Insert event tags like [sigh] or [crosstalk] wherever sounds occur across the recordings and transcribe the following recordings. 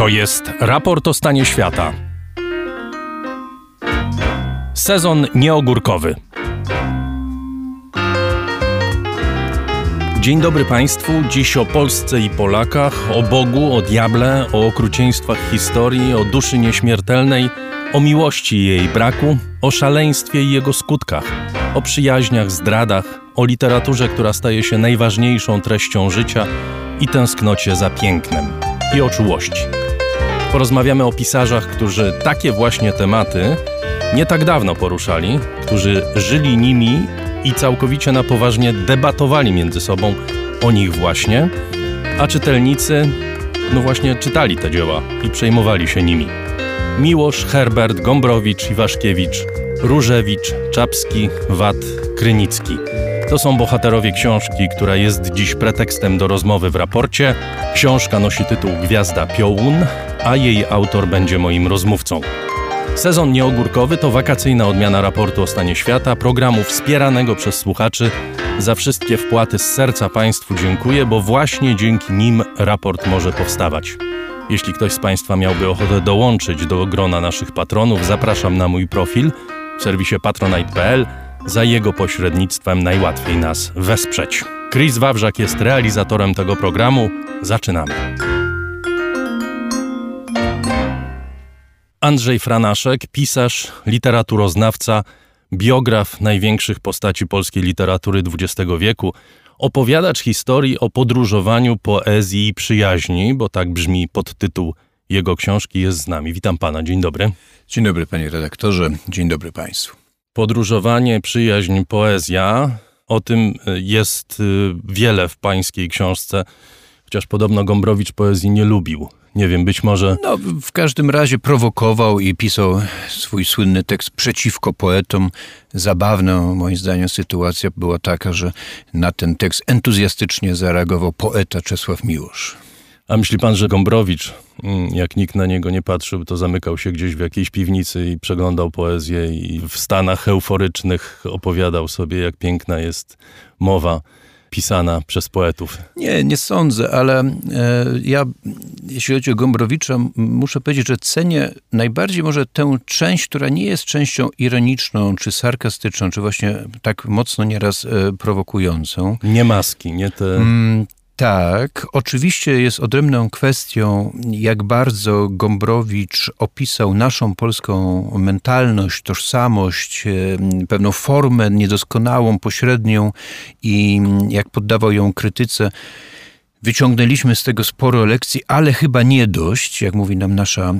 To jest raport o stanie świata. Sezon nieogórkowy. Dzień dobry Państwu. Dziś o Polsce i Polakach, o Bogu, o diable, o okrucieństwach historii, o duszy nieśmiertelnej, o miłości i jej braku, o szaleństwie i jego skutkach, o przyjaźniach, zdradach, o literaturze, która staje się najważniejszą treścią życia i tęsknocie za pięknem i o czułości. Porozmawiamy o pisarzach, którzy takie właśnie tematy nie tak dawno poruszali, którzy żyli nimi i całkowicie na poważnie debatowali między sobą o nich właśnie, a czytelnicy, no właśnie, czytali te dzieła i przejmowali się nimi. Miłosz, Herbert, Gombrowicz, Iwaszkiewicz, Różewicz, Czapski, Wat, Krynicki. To są bohaterowie książki, która jest dziś pretekstem do rozmowy w raporcie. Książka nosi tytuł Gwiazda Piołun, a jej autor będzie moim rozmówcą. Sezon nieogórkowy to wakacyjna odmiana raportu o stanie świata, programu wspieranego przez słuchaczy. Za wszystkie wpłaty z serca Państwu dziękuję, bo właśnie dzięki nim raport może powstawać. Jeśli ktoś z Państwa miałby ochotę dołączyć do grona naszych patronów, zapraszam na mój profil w serwisie patronite.pl. Za jego pośrednictwem najłatwiej nas wesprzeć. Chris Wawrzak jest realizatorem tego programu. Zaczynamy. Andrzej Franaszek, pisarz, literaturoznawca, biograf największych postaci polskiej literatury XX wieku, opowiadacz historii o podróżowaniu, poezji i przyjaźni, bo tak brzmi podtytuł jego książki, jest z nami. Witam pana, dzień dobry. Dzień dobry panie redaktorze, dzień dobry państwu. Podróżowanie, przyjaźń, poezja, o tym jest y, wiele w pańskiej książce, chociaż podobno Gombrowicz poezji nie lubił. Nie wiem, być może. No, w każdym razie prowokował i pisał swój słynny tekst przeciwko poetom. Zabawna, moim zdaniem, sytuacja była taka, że na ten tekst entuzjastycznie zareagował poeta Czesław Miłosz. A myśli pan, że Gombrowicz, mm, jak nikt na niego nie patrzył, to zamykał się gdzieś w jakiejś piwnicy i przeglądał poezję i w stanach euforycznych opowiadał sobie, jak piękna jest mowa pisana przez poetów. Nie, nie sądzę, ale e, ja, jeśli chodzi o Gombrowicza, muszę powiedzieć, że cenię najbardziej może tę część, która nie jest częścią ironiczną, czy sarkastyczną, czy właśnie tak mocno nieraz e, prowokującą. Nie maski, nie te... Mm, tak, oczywiście jest odrębną kwestią, jak bardzo Gombrowicz opisał naszą polską mentalność, tożsamość, pewną formę niedoskonałą, pośrednią i jak poddawał ją krytyce. Wyciągnęliśmy z tego sporo lekcji, ale chyba nie dość, jak mówi nam nasza,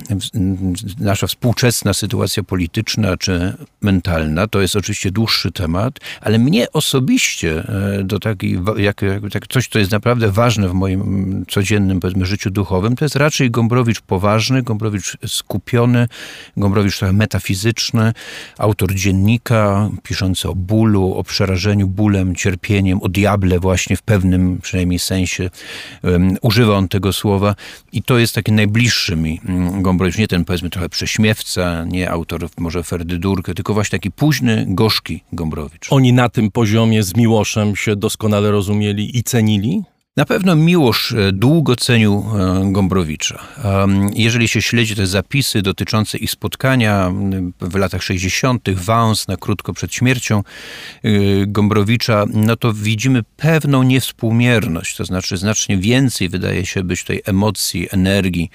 nasza współczesna sytuacja polityczna czy mentalna. To jest oczywiście dłuższy temat, ale mnie osobiście e, do takiej, jak, jak, coś, co jest naprawdę ważne w moim codziennym powiedzmy, życiu duchowym, to jest raczej Gombrowicz poważny, Gombrowicz skupiony, Gombrowicz trochę metafizyczny, autor dziennika piszący o bólu, o przerażeniu bólem, cierpieniem, o diable właśnie w pewnym przynajmniej sensie używa on tego słowa i to jest taki najbliższy mi mm, Gombrowicz, nie ten powiedzmy trochę prześmiewca, nie autor może Ferdydurkę, tylko właśnie taki późny, gorzki Gombrowicz. Oni na tym poziomie z Miłoszem się doskonale rozumieli i cenili? Na pewno Miłosz e, długo cenił e, Gombrowicza. Jeżeli się śledzi te zapisy dotyczące ich spotkania w latach 60., Wąs na krótko przed śmiercią e, Gombrowicza, no to widzimy pewną niewspółmierność, to znaczy znacznie więcej wydaje się być tej emocji, energii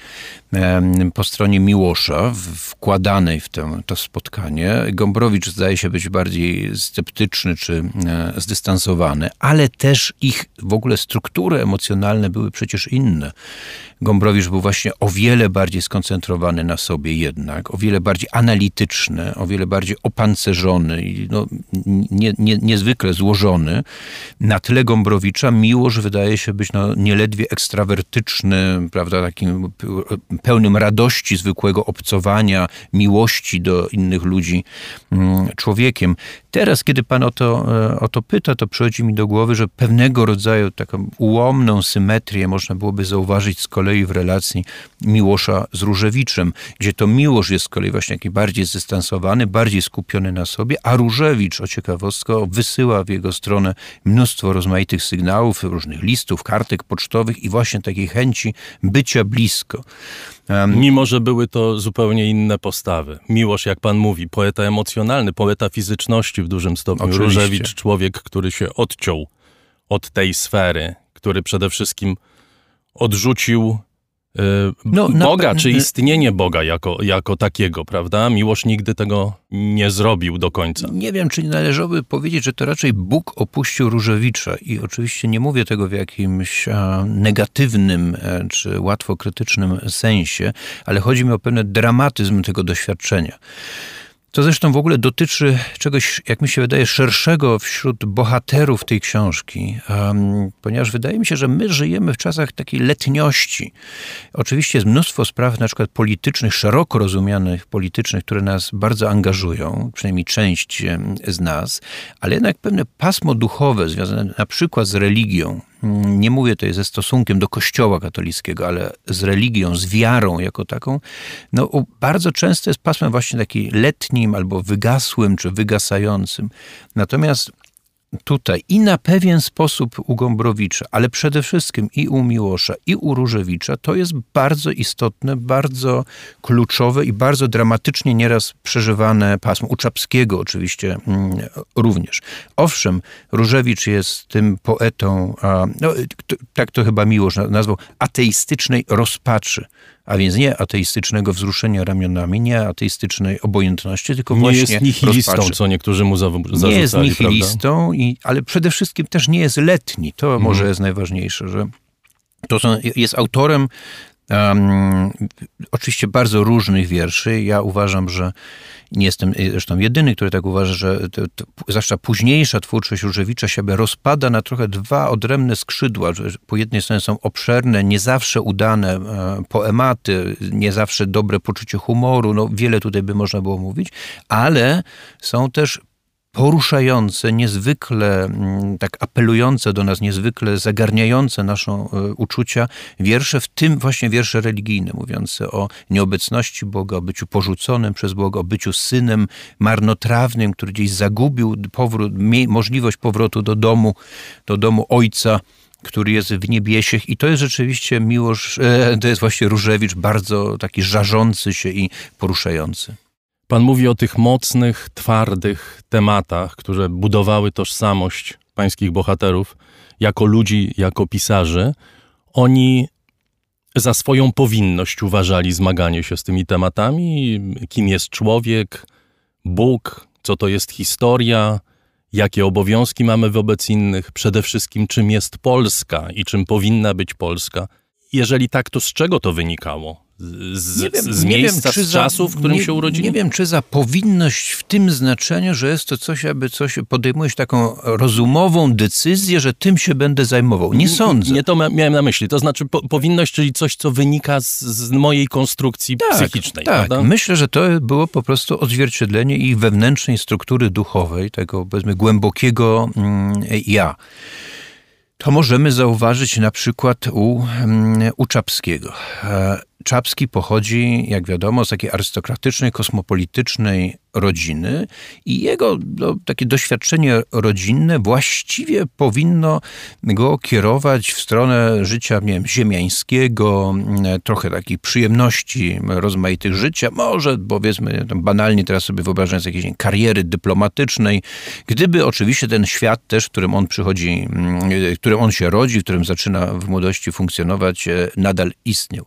po stronie Miłosza wkładanej w to, spotkanie. Gombrowicz zdaje się być bardziej sceptyczny czy zdystansowany, ale też ich w ogóle struktury emocjonalne były przecież inne. Gombrowicz był właśnie o wiele bardziej skoncentrowany na sobie jednak, o wiele bardziej analityczny, o wiele bardziej opancerzony i no, nie, nie, niezwykle złożony. Na tle Gombrowicza Miłosz wydaje się być no, nieledwie ekstrawertyczny, prawda, takim pełnym radości zwykłego obcowania, miłości do innych ludzi mm, człowiekiem. Teraz, kiedy pan o to, e, o to pyta, to przychodzi mi do głowy, że pewnego rodzaju taką ułomną symetrię można byłoby zauważyć z kolei w relacji Miłosza z Różewiczem, gdzie to Miłosz jest z kolei właśnie taki bardziej zdystansowany, bardziej skupiony na sobie, a Różewicz, o ciekawostko, wysyła w jego stronę mnóstwo rozmaitych sygnałów, różnych listów, kartek pocztowych i właśnie takiej chęci bycia blisko. Mimo, że były to zupełnie inne postawy. Miłosz, jak pan mówi, poeta emocjonalny, poeta fizyczności w dużym stopniu. Oczywiście. Różewicz, człowiek, który się odciął od tej sfery, który przede wszystkim odrzucił no, Boga, na... czy istnienie Boga jako, jako takiego, prawda? Miłosz nigdy tego nie zrobił do końca. Nie wiem, czy należałoby powiedzieć, że to raczej Bóg opuścił Różewicza i oczywiście nie mówię tego w jakimś a, negatywnym e, czy łatwo krytycznym sensie, ale chodzi mi o pewien dramatyzm tego doświadczenia. To zresztą w ogóle dotyczy czegoś, jak mi się wydaje, szerszego wśród bohaterów tej książki, um, ponieważ wydaje mi się, że my żyjemy w czasach takiej letniości. Oczywiście jest mnóstwo spraw, na przykład politycznych, szeroko rozumianych politycznych, które nas bardzo angażują, przynajmniej część z nas, ale jednak pewne pasmo duchowe związane na przykład z religią, nie mówię tutaj ze stosunkiem do Kościoła katolickiego, ale z religią, z wiarą jako taką, no bardzo często jest pasmem właśnie taki letnim albo wygasłym czy wygasającym. Natomiast tutaj i na pewien sposób u Gombrowicza, ale przede wszystkim i u Miłosza, i u Różewicza, to jest bardzo istotne, bardzo kluczowe i bardzo dramatycznie nieraz przeżywane pasmo. U Czapskiego oczywiście mm, również. Owszem, Różewicz jest tym poetą, no, tak to chyba Miłosz nazwał, ateistycznej rozpaczy a więc nie ateistycznego wzruszenia ramionami, nie ateistycznej obojętności, tylko nie właśnie jest nihilistą, rozpaczy. co niektórzy mu zarzucali, Nie jest nihilistą, i, ale przede wszystkim też nie jest letni. To mhm. może jest najważniejsze, że to są, jest autorem um, oczywiście bardzo różnych wierszy. Ja uważam, że nie jestem zresztą jedyny, który tak uważa, że to, to, zwłaszcza późniejsza twórczość Różewicza się rozpada na trochę dwa odrębne skrzydła. Po jednej stronie są obszerne, nie zawsze udane e, poematy, nie zawsze dobre poczucie humoru, no wiele tutaj by można było mówić, ale są też poruszające, niezwykle mm, tak apelujące do nas, niezwykle zagarniające naszą e, uczucia wiersze, w tym właśnie wiersze religijne, mówiące o nieobecności Boga, o byciu porzuconym przez Boga, o byciu synem marnotrawnym, który gdzieś zagubił powrót, możliwość powrotu do domu, do domu ojca który jest w niebiesiech i to jest rzeczywiście miłość, e, to jest właśnie Różewicz, bardzo taki żarzący się i poruszający. Pan mówi o tych mocnych, twardych tematach, które budowały tożsamość pańskich bohaterów jako ludzi, jako pisarzy. Oni za swoją powinność uważali zmaganie się z tymi tematami, kim jest człowiek, Bóg, co to jest historia, jakie obowiązki mamy wobec innych, przede wszystkim czym jest Polska i czym powinna być Polska. Jeżeli tak, to z czego to wynikało? Z, nie wiem, z miejsca, wiem, z czasu, w którym nie, się urodzili? Nie wiem, czy za powinność w tym znaczeniu, że jest to coś, aby coś, podejmujesz taką rozumową decyzję, że tym się będę zajmował. Nie sądzę. Nie to miałem na myśli. To znaczy po, powinność, czyli coś, co wynika z, z mojej konstrukcji tak, psychicznej. Tak, prawda? myślę, że to było po prostu odzwierciedlenie ich wewnętrznej struktury duchowej, tego powiedzmy głębokiego mm, ja. To możemy zauważyć na przykład u, mm, u Czapskiego. Czapski pochodzi, jak wiadomo, z takiej arystokratycznej, kosmopolitycznej rodziny i jego no, takie doświadczenie rodzinne właściwie powinno go kierować w stronę życia, nie wiem, ziemiańskiego, trochę takich przyjemności rozmaitych życia, może powiedzmy banalnie teraz sobie wyobrażając jakiejś kariery dyplomatycznej, gdyby oczywiście ten świat też, w którym on przychodzi, w którym on się rodzi, w którym zaczyna w młodości funkcjonować, e, nadal istniał.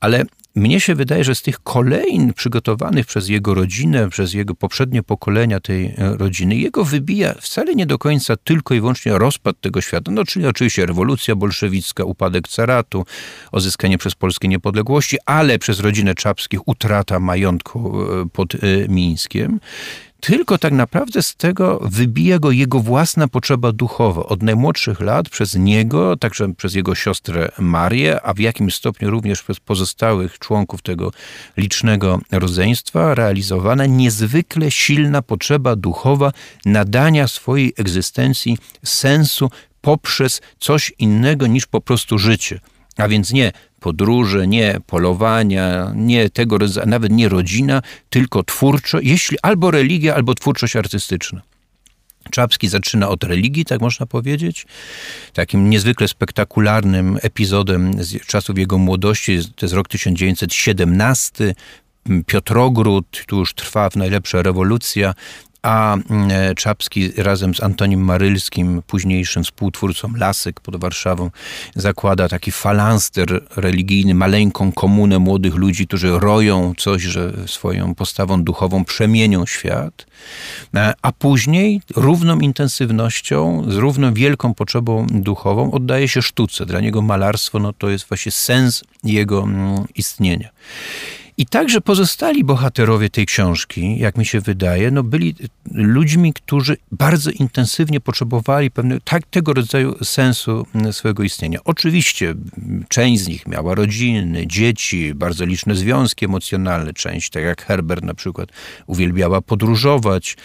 Ale mnie się wydaje, że z tych kolejnych przygotowanych przez jego rodzinę, przez jego poprzednie pokolenia tej e, rodziny, jego wybija wcale nie do końca tylko i wyłącznie rozpad tego świata. No, czyli oczywiście rewolucja bolszewicka, upadek caratu, uzyskanie przez Polskę niepodległości, ale przez rodzinę Czapskich utrata majątku e, pod e, Mińskiem tylko tak naprawdę z tego wybija go jego własna potrzeba duchowa. Od najmłodszych lat przez niego, także przez jego siostrę Marię, a w jakimś stopniu również przez pozostałych członków tego licznego rodzeństwa, realizowana niezwykle silna potrzeba duchowa nadania swojej egzystencji sensu poprzez coś innego niż po prostu życie. A więc nie podróże, nie polowania, nie tego rodzaju, nawet nie rodzina, tylko twórczo, jeśli albo religia, albo twórczość artystyczna. Czapski zaczyna od religii, tak można powiedzieć. Takim niezwykle spektakularnym epizodem z czasów jego młodości, to jest rok 1917, Piotrogród, tu już trwa w najlepsza rewolucja, a mm, Czapski razem z Antonim Marylskim, późniejszym współtwórcą Lasek pod Warszawą, zakłada taki falanster religijny, maleńką komunę młodych ludzi, którzy roją coś, że swoją postawą duchową przemienią świat, e, a później równą intensywnością, z równą wielką potrzebą duchową oddaje się sztuce. Dla niego malarstwo no, to jest właśnie sens jego mm, istnienia. I także pozostali bohaterowie tej książki, jak mi się wydaje, no byli ludźmi, którzy bardzo intensywnie potrzebowali pewnego tak, tego rodzaju sensu swojego istnienia. Oczywiście część z nich miała rodziny, dzieci, bardzo liczne związki emocjonalne. Część, tak jak Herbert na przykład, uwielbiała podróżować.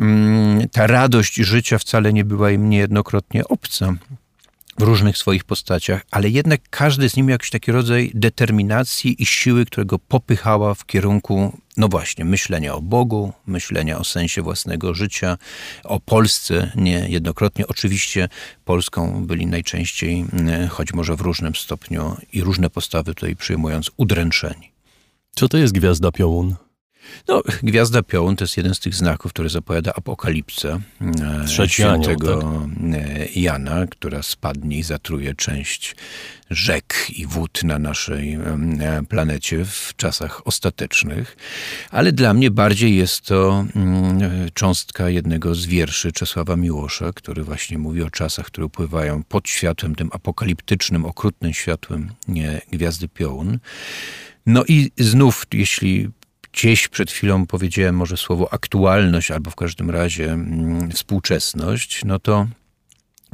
Mm, ta radość życia wcale nie była im niejednokrotnie obca w różnych swoich postaciach, ale jednak każdy z nich miał jakiś taki rodzaj determinacji i siły, którego popychała w kierunku, no właśnie, myślenia o Bogu, myślenia o sensie własnego życia, o Polsce niejednokrotnie. Oczywiście Polską byli najczęściej, mm, choć może w różnym stopniu i różne postawy tutaj przyjmując, udręczeni. Co to jest Gwiazda Piołun? No, Gwiazda Piołun to jest jeden z tych znaków, który zapowiada apokalipsę e, świętego tak? E, Jana, która spadnie i zatruje część rzek i wód na naszej e, planecie w czasach ostatecznych. Ale dla mnie bardziej jest to mm, cząstka jednego z wierszy Czesława Miłosza, który właśnie mówi o czasach, które upływają pod światłem tym apokaliptycznym, okrutnym światłem Gwiazdy Piołun. No i znów, jeśli gdzieś przed chwilą powiedziałem może słowo aktualność, albo w każdym razie mm, współczesność, no to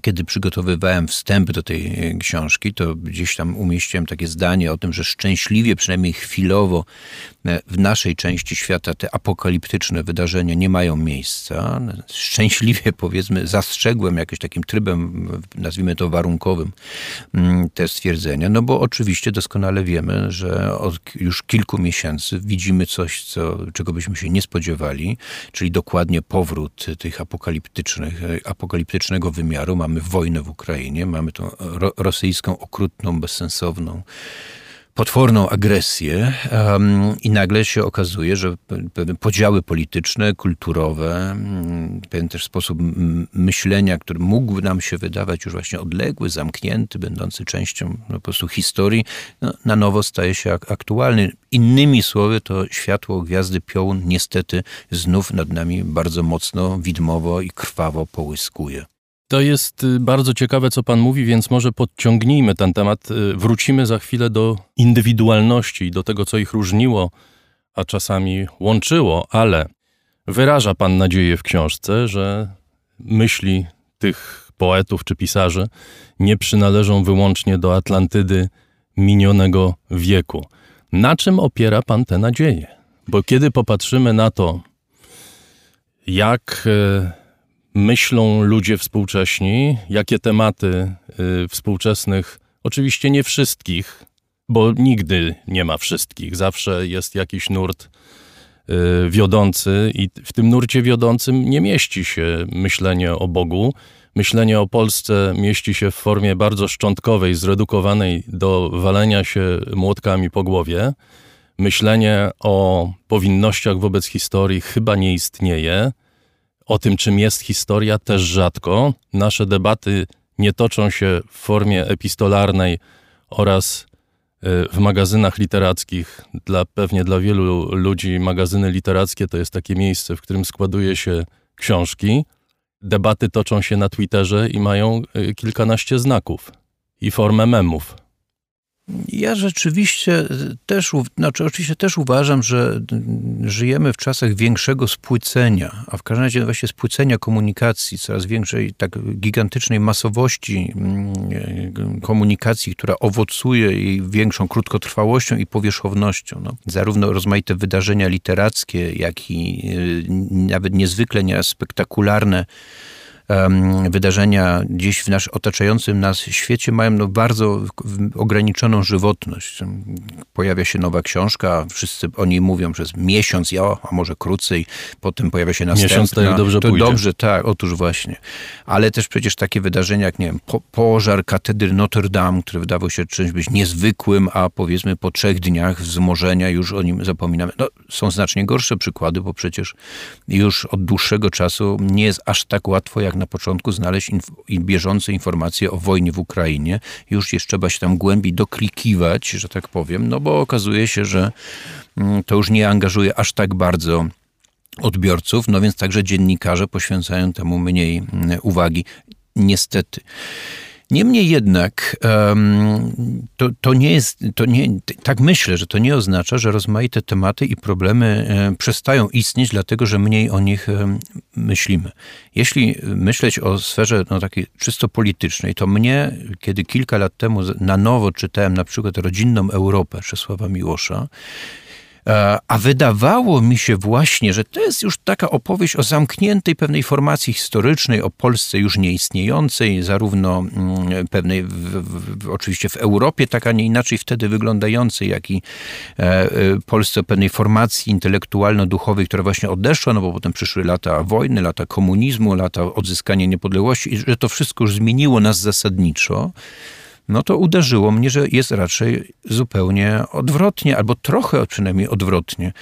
kiedy przygotowywałem wstęp do tej e, książki, to gdzieś tam umieściłem takie zdanie o tym, że szczęśliwie, przynajmniej chwilowo, e, w naszej części świata te apokaliptyczne wydarzenia nie mają miejsca. Szczęśliwie, [laughs] powiedzmy, zastrzegłem jakimś takim trybem, nazwijmy to warunkowym, mm, te stwierdzenia, no bo oczywiście doskonale wiemy, że od już kilku miesięcy widzimy coś, co, czego byśmy się nie spodziewali, czyli dokładnie powrót tych apokaliptycznych, e, apokaliptycznego wymiaru. Mamy mamy wojnę w Ukrainie, mamy tą ro rosyjską, okrutną, bezsensowną, potworną agresję um, i nagle się okazuje, że pewne podziały polityczne, kulturowe, um, pewien też sposób myślenia, który mógłby nam się wydawać już właśnie odległy, zamknięty, będący częścią no, po prostu historii, no, na nowo staje się ak aktualny. Innymi słowy, to światło gwiazdy Piołun niestety znów nad nami bardzo mocno, widmowo i krwawo połyskuje. To jest y, bardzo ciekawe, co Pan mówi, więc może podciągnijmy ten temat. Y, wrócimy za chwilę do indywidualności, do tego, co ich różniło, a czasami łączyło, ale wyraża Pan nadzieję w książce, że myśli tych poetów czy pisarzy nie przynależą wyłącznie do Atlantydy minionego wieku. Na czym opiera Pan te nadzieje? Bo kiedy popatrzymy na to, jak y, myślą ludzie współcześni, jakie tematy y, współczesnych, oczywiście nie wszystkich, bo nigdy nie ma wszystkich, zawsze jest jakiś nurt y, wiodący i w tym nurcie wiodącym nie mieści się myślenie o Bogu. Myślenie o Polsce mieści się w formie bardzo szczątkowej, zredukowanej do walenia się młotkami po głowie. Myślenie o powinnościach wobec historii chyba nie istnieje o tym, czym jest historia, też rzadko. Nasze debaty nie toczą się w formie epistolarnej oraz e, w magazynach literackich. Dla, pewnie dla wielu ludzi magazyny literackie to jest takie miejsce, w którym składuje się książki. Debaty toczą się na Twitterze i mają e, kilkanaście znaków i formę memów. Ja rzeczywiście też, znaczy oczywiście też uważam, że żyjemy w czasach większego spłycenia, a w każdym razie właśnie spłycenia komunikacji, coraz większej, tak gigantycznej masowości mm, komunikacji, która owocuje jej większą krótkotrwałością i powierzchownością. No, zarówno rozmaite wydarzenia literackie, jak i y, nawet niezwykle nieraz spektakularne wydarzenia gdzieś w naszym otaczającym nas świecie mają no bardzo ograniczoną żywotność. Pojawia się nowa książka, wszyscy o niej mówią przez miesiąc, ja, a może krócej, potem pojawia się następna. Miesiąc to jak dobrze to pójdzie. Dobrze, tak, otóż właśnie. Ale też przecież takie wydarzenia jak, nie wiem, po, pożar katedry Notre Dame, który wydawał się czymś być niezwykłym, a powiedzmy po trzech dniach wzmożenia już o nim zapominamy. No, są znacznie gorsze przykłady, bo przecież już od dłuższego czasu nie jest aż tak łatwo jak na początku znaleźć inf- bieżące informacje o wojnie w Ukrainie. Już jest trzeba się tam głębiej doklikiwać, że tak powiem, no bo okazuje się, że mm, to już nie angażuje aż tak bardzo odbiorców, no więc także dziennikarze poświęcają temu mniej mm, uwagi. Niestety. Niemniej jednak to, to nie jest, to nie, tak myślę, że to nie oznacza, że rozmaite tematy i problemy e, przestają istnieć, dlatego że mniej o nich myślimy. Jeśli myśleć o sferze no, takiej czysto politycznej, to mnie, kiedy kilka lat temu na nowo czytałem na przykład Rodzinną Europę Czesława Miłosza, a wydawało mi się właśnie, że to jest już taka opowieść o zamkniętej pewnej formacji historycznej, o Polsce już nieistniejącej, zarówno mm, pewnej, w, w, oczywiście w Europie, tak a nie inaczej wtedy wyglądającej, jak i e, e, Polsce pewnej formacji intelektualno-duchowej, która właśnie odeszła, no bo potem przyszły lata wojny, lata komunizmu, lata odzyskania niepodległości i że to wszystko już zmieniło nas zasadniczo no to uderzyło mnie, że jest raczej zupełnie odwrotnie, albo trochę przynajmniej odwrotnie.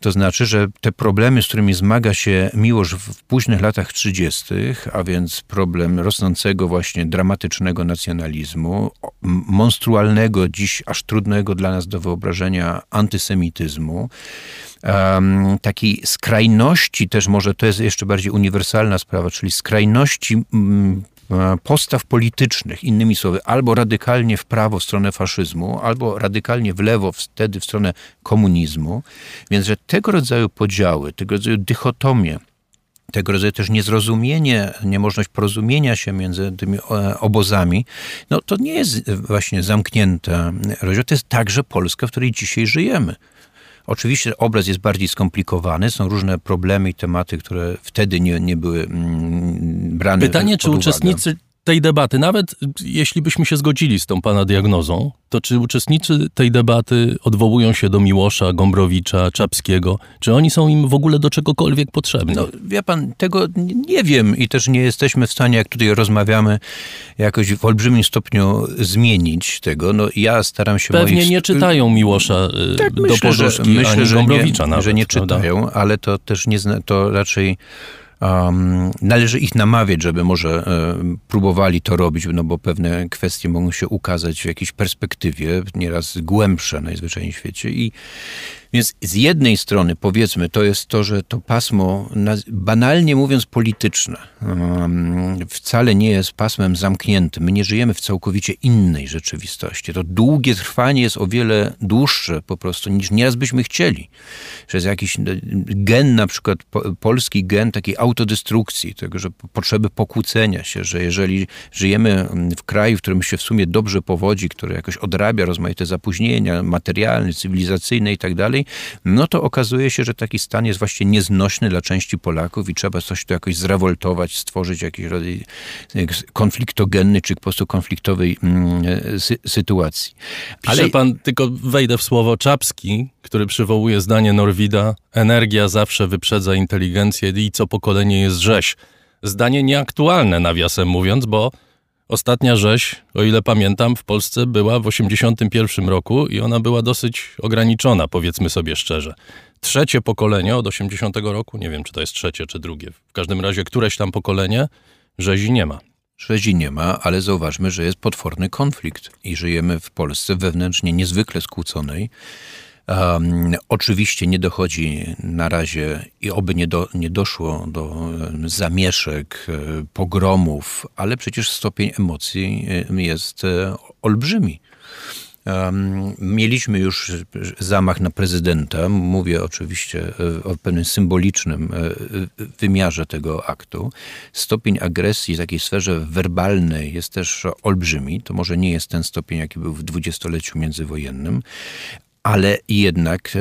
To znaczy, że te problemy, z którymi zmaga się Miłosz w późnych latach 30., a więc problem rosnącego właśnie dramatycznego nacjonalizmu, monstrualnego, dziś aż trudnego dla nas do wyobrażenia antysemityzmu, um, takiej skrajności, też może to jest jeszcze bardziej uniwersalna sprawa, czyli skrajności postaw politycznych, innymi słowy, albo radykalnie w prawo w stronę faszyzmu, albo radykalnie w lewo wtedy w stronę komunizmu. Więc, że tego rodzaju podziały, tego rodzaju dychotomie, tego rodzaju też niezrozumienie, niemożność porozumienia się między tymi e, obozami, no to nie jest właśnie zamknięte rozdział, to jest także Polska, w której dzisiaj żyjemy. Oczywiście obraz jest bardziej skomplikowany, są różne problemy i tematy, które wtedy nie, nie były mm, brane Pytanie, pod czy uwagę. uczestnicy tej debaty, nawet jeśli byśmy się zgodzili z tą pana diagnozą, to czy uczestnicy tej debaty odwołują się do Miłosza, Gombrowicza, Czapskiego? Czy oni są im w ogóle do czegokolwiek potrzebni? No, wie pan, tego nie wiem i też nie jesteśmy w stanie, jak tutaj rozmawiamy, jakoś w olbrzymim stopniu zmienić tego. No, ja staram się... Pewnie moich... nie czytają Miłosza y, tak, do myślę, poduszki, że, myślę, że Gombrowicza nie, nawet, że nie prawda? czytają, ale to też nie zna, to raczej Um, należy ich namawiać, żeby może um, próbowali to robić, no bo pewne kwestie mogą się ukazać w jakiejś perspektywie, nieraz głębsze najzwyczajniej w świecie. I więc z jednej strony, powiedzmy, to jest to, że to pasmo, banalnie mówiąc, polityczne, wcale nie jest pasmem zamkniętym. My nie żyjemy w całkowicie innej rzeczywistości. To długie trwanie jest o wiele dłuższe po prostu, niż nieraz byśmy chcieli. Że jakiś gen, na przykład polski gen takiej autodestrukcji, tego, że potrzeby pokłócenia się, że jeżeli żyjemy w kraju, w którym się w sumie dobrze powodzi, który jakoś odrabia rozmaite zapóźnienia materialne, cywilizacyjne i tak dalej, no to okazuje się, że taki stan jest właśnie nieznośny dla części Polaków i trzeba coś tu jakoś zrewoltować, stworzyć jakiś rodzaj konfliktogenny czy po prostu konfliktowej mm, sy sytuacji. Pisze Ale pan, tylko wejdę w słowo Czapski, który przywołuje zdanie Norwida, energia zawsze wyprzedza inteligencję i co pokolenie jest rzeź. Zdanie nieaktualne, nawiasem mówiąc, bo Ostatnia rzeź, o ile pamiętam, w Polsce była w 1981 roku i ona była dosyć ograniczona, powiedzmy sobie szczerze. Trzecie pokolenie od 80 roku, nie wiem czy to jest trzecie czy drugie, w każdym razie któreś tam pokolenie rzezi nie ma. Rzezi nie ma, ale zauważmy, że jest potworny konflikt i żyjemy w Polsce wewnętrznie niezwykle skłóconej. Um, oczywiście nie dochodzi na razie i oby nie, do, nie doszło do zamieszek, e, pogromów, ale przecież stopień emocji e, jest e, olbrzymi. Um, mieliśmy już zamach na prezydenta. Mówię oczywiście o pewnym symbolicznym wymiarze tego aktu. Stopień agresji w takiej sferze werbalnej jest też olbrzymi. To może nie jest ten stopień, jaki był w dwudziestoleciu międzywojennym, ale jednak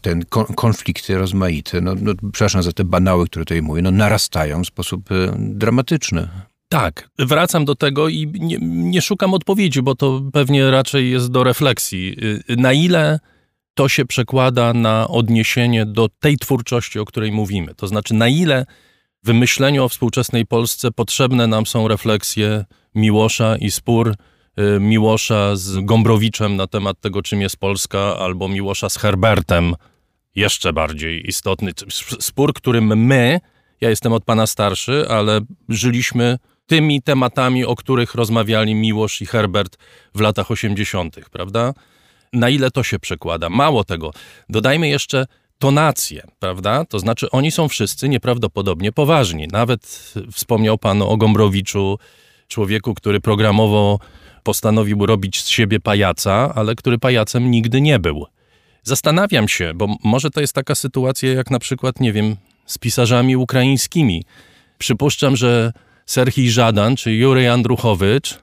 ten konflikty rozmaite, no, no, przepraszam za te banały, które tutaj mówię, no narastają w sposób dramatyczny. Tak, wracam do tego i nie, nie, szukam odpowiedzi, bo to pewnie raczej jest do refleksji. Y, na ile to się przekłada na odniesienie do tej twórczości, o której mówimy? To znaczy, na ile w myśleniu o współczesnej Polsce potrzebne nam są refleksje Miłosza i spór Miłosza z Gombrowiczem na temat tego, czym jest Polska, albo Miłosza z Herbertem, jeszcze bardziej istotny. Spór, którym my, ja jestem od pana starszy, ale żyliśmy tymi tematami, o których rozmawiali Miłosz i Herbert w latach 80., prawda? Na ile to się przekłada? Mało tego, dodajmy jeszcze tonację, prawda? To znaczy, oni są wszyscy nieprawdopodobnie poważni. Nawet wspomniał pan o Gombrowiczu, człowieku, który programowo postanowił robić z siebie pajaca, ale który pajacem nigdy nie był. Zastanawiam się, bo może to jest taka sytuacja, jak na przykład, nie wiem, z pisarzami ukraińskimi. Przypuszczam, że Serhii Żadan, czy Jurej Andruchowicz,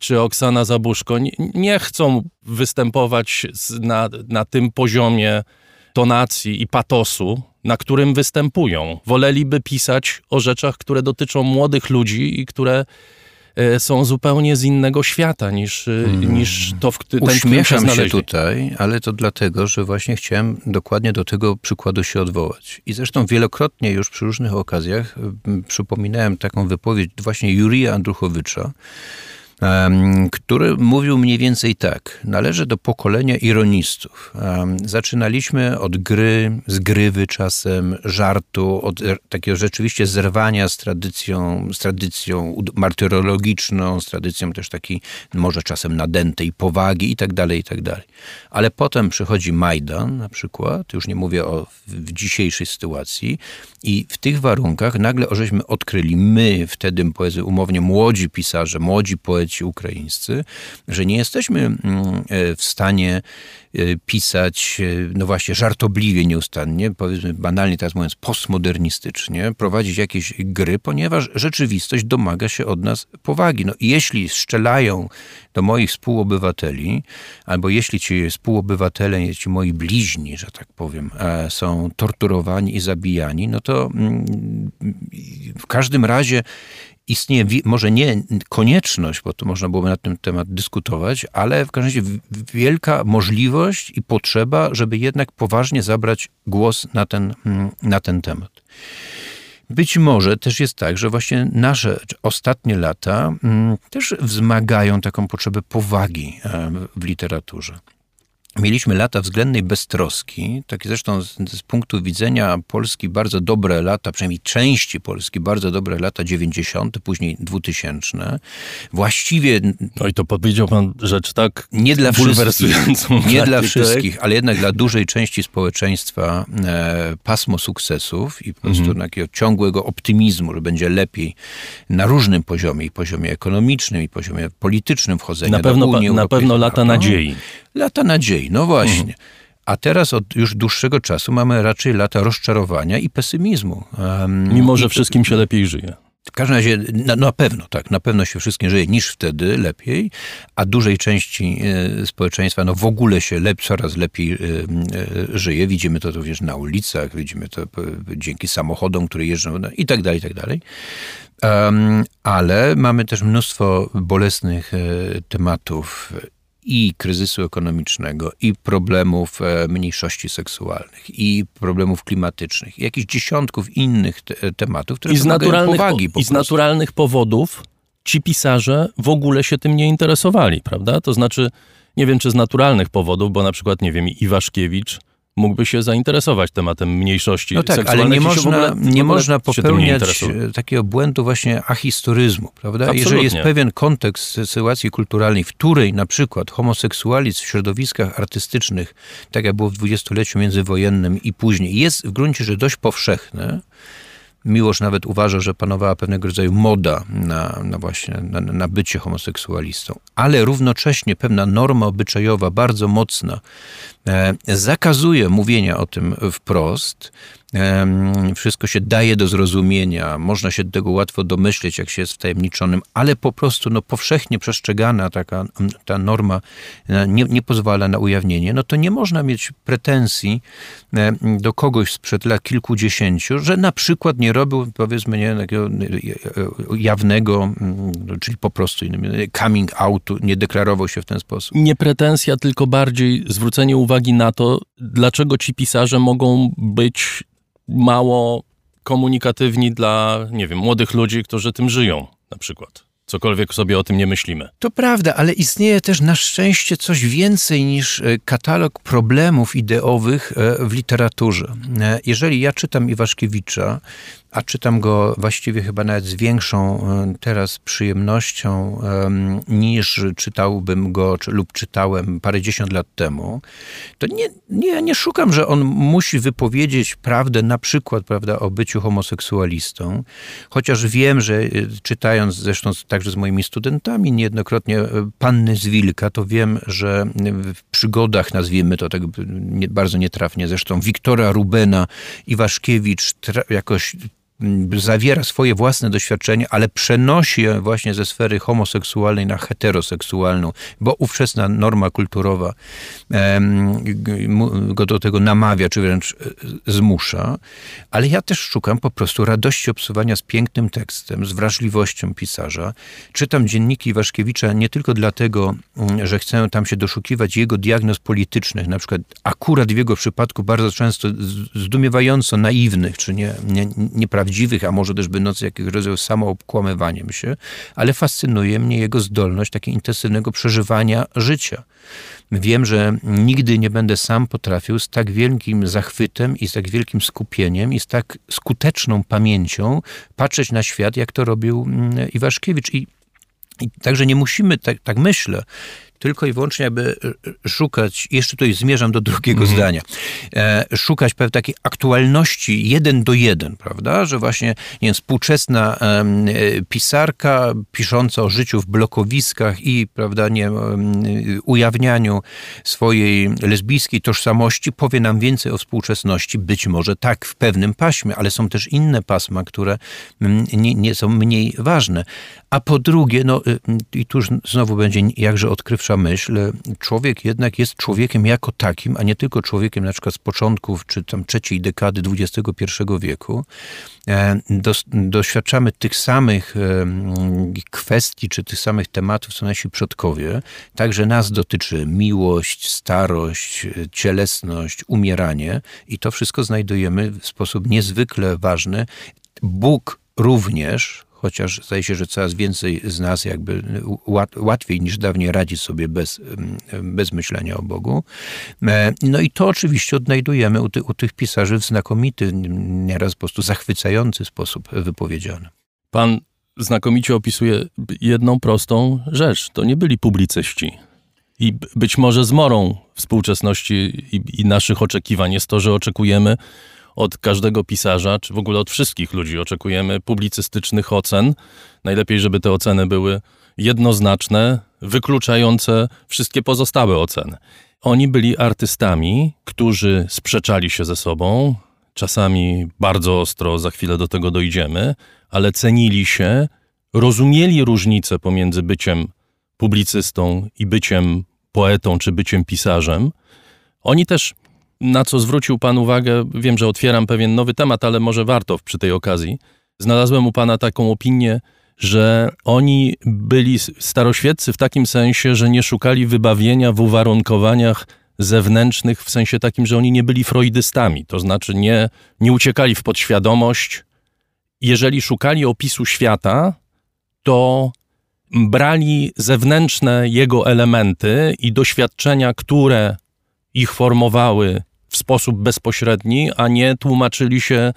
czy Oksana Zabuszko nie, nie chcą występować na, na tym poziomie tonacji i patosu, na którym występują. Woleliby pisać o rzeczach, które dotyczą młodych ludzi i które są zupełnie z innego świata niż, hmm. niż to, w którym Uśmiecham się, się tutaj, ale to dlatego, że właśnie chciałem dokładnie do tego przykładu się odwołać. I zresztą wielokrotnie już przy różnych okazjach przypominałem taką wypowiedź właśnie Jurija Andruchowicza, który mówił mniej więcej tak. Należy do pokolenia ironistów. Zaczynaliśmy od gry, zgrywy czasem, żartu, od takiego rzeczywiście zerwania z tradycją, z tradycją martyrologiczną, z tradycją też takiej może czasem nadętej powagi i tak dalej, i tak dalej. Ale potem przychodzi Majdan na przykład, już nie mówię o w dzisiejszej sytuacji i w tych warunkach nagle ożeśmy odkryli, my wtedy powiedzmy umownie młodzi pisarze, młodzi poeci, poeci ukraińscy, że nie jesteśmy mm, e, w stanie e, pisać, e, no właśnie, żartobliwie nieustannie, powiedzmy banalnie teraz mówiąc, postmodernistycznie, prowadzić jakieś gry, ponieważ rzeczywistość domaga się od nas powagi. No, jeśli strzelają do moich współobywateli, albo jeśli ci współobywatele, ci moi bliźni, że tak powiem, są torturowani i zabijani, no to mm, w każdym razie istnieje może nie konieczność, bo to można byłoby na ten temat dyskutować, ale w każdym razie wielka możliwość i potrzeba, żeby jednak poważnie zabrać głos na ten, mm, na ten temat. Być może też jest tak, że właśnie nasze ostatnie lata mm, też wzmagają taką potrzebę powagi e, w literaturze. Mieliśmy lata względnej beztroski, takie zresztą z, z, punktu widzenia Polski bardzo dobre lata, przynajmniej części Polski, bardzo dobre lata 90., później 2000. Właściwie... No i to powiedział pan rzecz tak nie dla wszystkich, nie dla wszystkich, ale jednak dla dużej części społeczeństwa e, pasmo sukcesów i po prostu mhm. takiego ciągłego optymizmu, że będzie lepiej na różnym poziomie, i poziomie ekonomicznym, i poziomie politycznym wchodzenia na pewno, do Unii Na pewno lata nadziei. Lata nadziei, no właśnie. Mhm. A teraz od już dłuższego czasu mamy raczej lata rozczarowania i pesymizmu. Um, Mimo, że wszystkim się lepiej żyje. W każdym razie na, na, pewno, tak, na pewno się wszystkim żyje niż wtedy lepiej, a dużej części e, społeczeństwa no w ogóle się lep, coraz lepiej e, e, żyje. Widzimy to również na ulicach, widzimy to dzięki samochodom, które jeżdżą no, i tak dalej, i tak dalej. Um, ale mamy też mnóstwo bolesnych tematów i kryzysu ekonomicznego, i problemów e, mniejszości seksualnych, i problemów klimatycznych, i jakichś dziesiątków innych te tematów, które I z naturalnych, powagi. I z naturalnych powodów ci pisarze w ogóle się tym nie interesowali, prawda? To znaczy, nie wiem czy z naturalnych powodów, bo na przykład, nie wiem, Iwaszkiewicz mógłby się zainteresować tematem mniejszości no tak, ale nie można, nie można popełniać nie takiego błędu właśnie ahistoryzmu, prawda? Absolutnie. Jeżeli jest pewien kontekst sytuacji kulturalnej, w której na przykład homoseksualizm w środowiskach artystycznych, tak jak było w dwudziestoleciu międzywojennym i później, jest w gruncie rzeczy dość powszechne, Miłosz nawet uważa, że panowała pewnego rodzaju moda na, na właśnie na, na bycie homoseksualistą, ale równocześnie pewna norma obyczajowa bardzo mocna zakazuje mówienia o tym wprost, wszystko się daje do zrozumienia, można się tego łatwo domyśleć, jak się jest wtajemniczonym, ale po prostu no, powszechnie przestrzegana taka ta norma e, nie, nie pozwala na ujawnienie, no to nie można mieć pretensji e, do kogoś sprzed lat kilkudziesięciu, że na przykład nie robił, powiedzmy, nie, takiego e, jawnego, czyli po prostu coming out, nie deklarował się w ten sposób. Nie pretensja, tylko bardziej zwrócenie uwagi na to, dlaczego ci pisarze mogą być mało komunikatywni dla, nie wiem, młodych ludzi, którzy tym żyją, na przykład. Cokolwiek sobie o tym nie myślimy. To prawda, ale istnieje też na szczęście coś więcej niż e, katalog problemów ideowych e, w literaturze. E, jeżeli ja czytam Iwaszkiewicza, a czytam go właściwie chyba nawet z większą e, teraz przyjemnością niż czytałbym go czy, lub czytałem parędziesiąt lat temu, to nie, nie, nie szukam, że on musi wypowiedzieć prawdę na przykład prawda, o byciu homoseksualistą, chociaż wiem, że e, czytając zresztą także z moimi studentami niejednokrotnie e, Panny z Wilka, to wiem, że w przygodach, nazwijmy to tak bardzo nietrafnie, zresztą Wiktora Rubena, Iwaszkiewicz jakoś zawiera swoje własne doświadczenie, ale przenosi je właśnie ze sfery homoseksualnej na heteroseksualną, bo ówczesna norma kulturowa go do tego namawia, czy wręcz e, zmusza. Ale ja też szukam po prostu radości obsuwania z pięknym tekstem, z wrażliwością pisarza. Czytam dzienniki Waszkiewicza nie tylko dlatego, mm, że chcę tam się doszukiwać jego diagnoz politycznych, na przykład akurat w jego przypadku bardzo często zdumiewająco naiwnych, czy nie, nie, nieprawdziwych, prawdziwych, a może też będących jakiegoś rodzaju samoobkłamywaniem się, ale fascynuje mnie jego zdolność takiego intensywnego przeżywania życia. Wiem, że nigdy nie będę sam potrafił z tak wielkim zachwytem i z tak wielkim skupieniem i z tak skuteczną pamięcią patrzeć na świat, jak to robił mm, Iwaszkiewicz. I, i także nie musimy, tak, tak myślę, tylko i wyłącznie, aby e, szukać, jeszcze tutaj zmierzam do drugiego mm. zdania, e, szukać pewnej takiej aktualności jeden do jeden, prawda, że właśnie, nie wiem, współczesna e, pisarka pisząca o życiu w blokowiskach i, prawda, nie, ujawnianiu swojej lesbijskiej tożsamości powie nam więcej o współczesności, być może tak, w pewnym paśmie, ale są też inne pasma, które nie, nie są mniej ważne. A po drugie, no i tu już znowu będzie jakże odkrywczy myśl, człowiek jednak jest człowiekiem jako takim, a nie tylko człowiekiem na przykład z początków czy tam trzeciej dekady XXI wieku. E, doświadczamy tych samych kwestii czy tych samych tematów, co nasi przodkowie. Także nas dotyczy miłość, starość, cielesność, umieranie i to wszystko znajdujemy w sposób niezwykle ważny. Bóg również, chociaż zdaje się, że coraz więcej z nas jakby łatwiej niż dawniej radzi sobie bez, bez myślenia o Bogu. E, no i to oczywiście odnajdujemy u, ty, u tych pisarzy w znakomity, nieraz po prostu zachwycający sposób wypowiedziany. Pan znakomicie opisuje jedną prostą rzecz. To nie byli publicyści. I być może zmorą współczesności i, i naszych oczekiwań jest to, że oczekujemy od każdego pisarza, czy w ogóle od wszystkich ludzi oczekujemy publicystycznych ocen. Najlepiej, żeby te oceny były jednoznaczne, wykluczające wszystkie pozostałe oceny. Oni byli artystami, którzy sprzeczali się ze sobą, czasami bardzo ostro, za chwilę do tego dojdziemy, ale cenili się, rozumieli różnicę pomiędzy byciem publicystą i byciem poetą czy byciem pisarzem. Oni też na co zwrócił Pan uwagę, wiem, że otwieram pewien nowy temat, ale może warto przy tej okazji. Znalazłem u Pana taką opinię, że oni byli staroświeccy w takim sensie, że nie szukali wybawienia w uwarunkowaniach zewnętrznych, w sensie takim, że oni nie byli freudystami, to znaczy nie, nie uciekali w podświadomość. Jeżeli szukali opisu świata, to brali zewnętrzne jego elementy i doświadczenia, które ich formowały w sposób bezpośredni, a nie tłumaczyli się,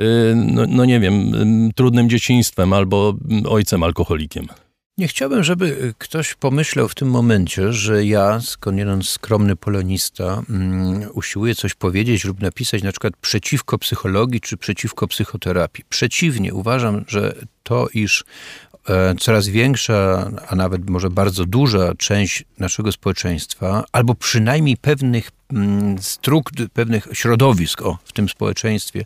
y, no, no nie wiem, trudnym dzieciństwem albo ojcem alkoholikiem. Nie chciałbym, żeby ktoś pomyślał w tym momencie, że ja, skądinąd skromny polonista, um, usiłuję coś powiedzieć lub napisać na przykład przeciwko psychologii czy przeciwko psychoterapii. Przeciwnie, uważam, że to, iż E, coraz większa, a nawet może bardzo duża część naszego społeczeństwa, albo przynajmniej pewnych struktur, pewnych środowisk o, w tym społeczeństwie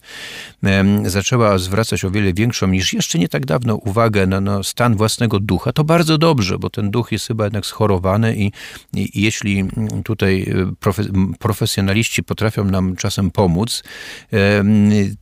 zaczęła zwracać o wiele większą niż jeszcze nie tak dawno uwagę na, na stan własnego ducha, to bardzo dobrze, bo ten duch jest chyba jednak schorowany i, i, i jeśli tutaj e, profe, profesjonaliści potrafią nam czasem pomóc,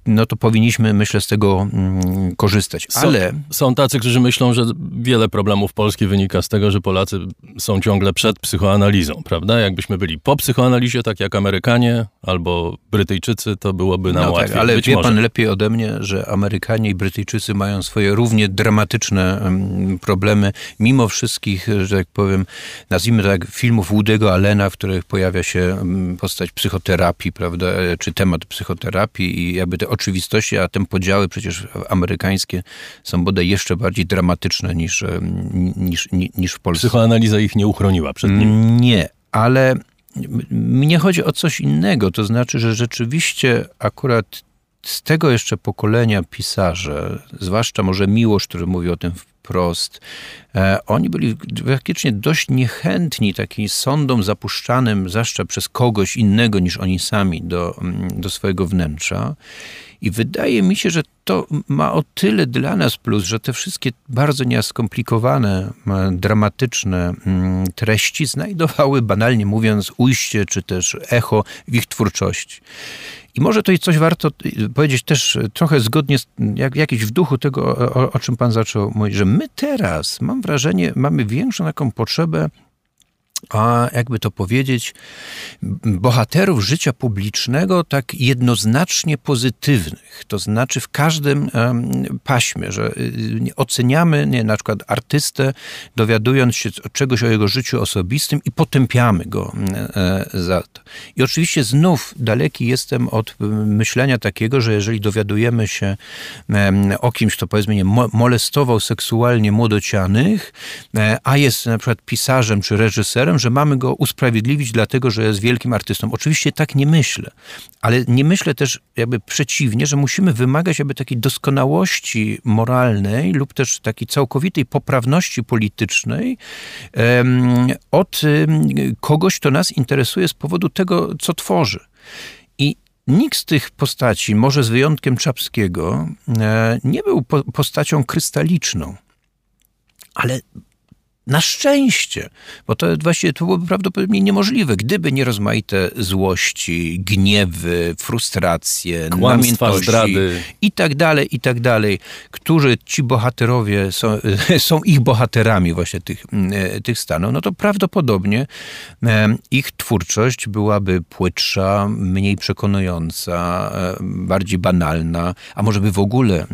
no to powinniśmy, myślę, z tego mm, korzystać. Ale... Są, są tacy, którzy myślą, że wiele problemów Polski wynika z tego, że Polacy są ciągle przed psychoanalizą, prawda? Jakbyśmy byli po psychoanalizie, tak jak Amerykanie albo Brytyjczycy, to byłoby nam no łatwiej. Tak, ale Być wie może. pan lepiej ode mnie, że Amerykanie i Brytyjczycy mają swoje równie dramatyczne problemy, mimo wszystkich, że tak powiem, nazwijmy to jak filmów Woody'ego Allena, w których pojawia się postać psychoterapii, prawda, czy temat psychoterapii i jakby te oczywistości, a te podziały przecież amerykańskie są bodaj jeszcze bardziej dramatyczne niż, niż, niż w Polsce. Psychoanaliza ich nie uchroniła przed nim. Nie, ale mnie chodzi o coś innego. To znaczy, że rzeczywiście akurat z tego jeszcze pokolenia pisarze, zwłaszcza może Miłosz, który mówi o tym wprost, e, oni byli faktycznie dość niechętni takim sądom zapuszczanym, zwłaszcza przez kogoś innego niż oni sami, do, do swojego wnętrza. I wydaje mi się, że to ma o tyle dla nas plus, że te wszystkie bardzo nieskomplikowane, dramatyczne mm, treści znajdowały, banalnie mówiąc, ujście czy też echo w ich twórczości. I może to coś warto powiedzieć też trochę zgodnie, z, jak, jakiś w duchu tego, o, o czym pan zaczął mówić, że my teraz, mam wrażenie, mamy większą taką potrzebę a jakby to powiedzieć, bohaterów życia publicznego tak jednoznacznie pozytywnych. To znaczy w każdym paśmie, że y, oceniamy nie, na przykład artystę, dowiadując się czegoś o jego życiu osobistym i potępiamy go e, za to. I oczywiście znów daleki jestem od myślenia takiego, że jeżeli dowiadujemy się o kimś, kto powiedzmy nie molestował seksualnie młodocianych, e, a jest na przykład pisarzem czy reżyserem, że mamy go usprawiedliwić dlatego, że jest wielkim artystą. Oczywiście tak nie myślę, ale nie myślę też jakby przeciwnie, że musimy wymagać jakby takiej doskonałości moralnej lub też takiej całkowitej poprawności politycznej um, od um, kogoś, kto nas interesuje z powodu tego, co tworzy. I Nikt z tych postaci, może z wyjątkiem Czapskiego, e, nie był postacią krystaliczną, ale na szczęście, bo to właściwie to byłoby prawdopodobnie niemożliwe, gdyby nie rozmaite złości, gniewy, frustracje, Kłamstwa, zdrady i tak dalej, i tak dalej, którzy ci bohaterowie są, [laughs] są ich bohaterami właśnie tych, e, tych stanów, no to prawdopodobnie e, ich twórczość byłaby płytsza, mniej przekonująca, e, bardziej banalna, a może by w ogóle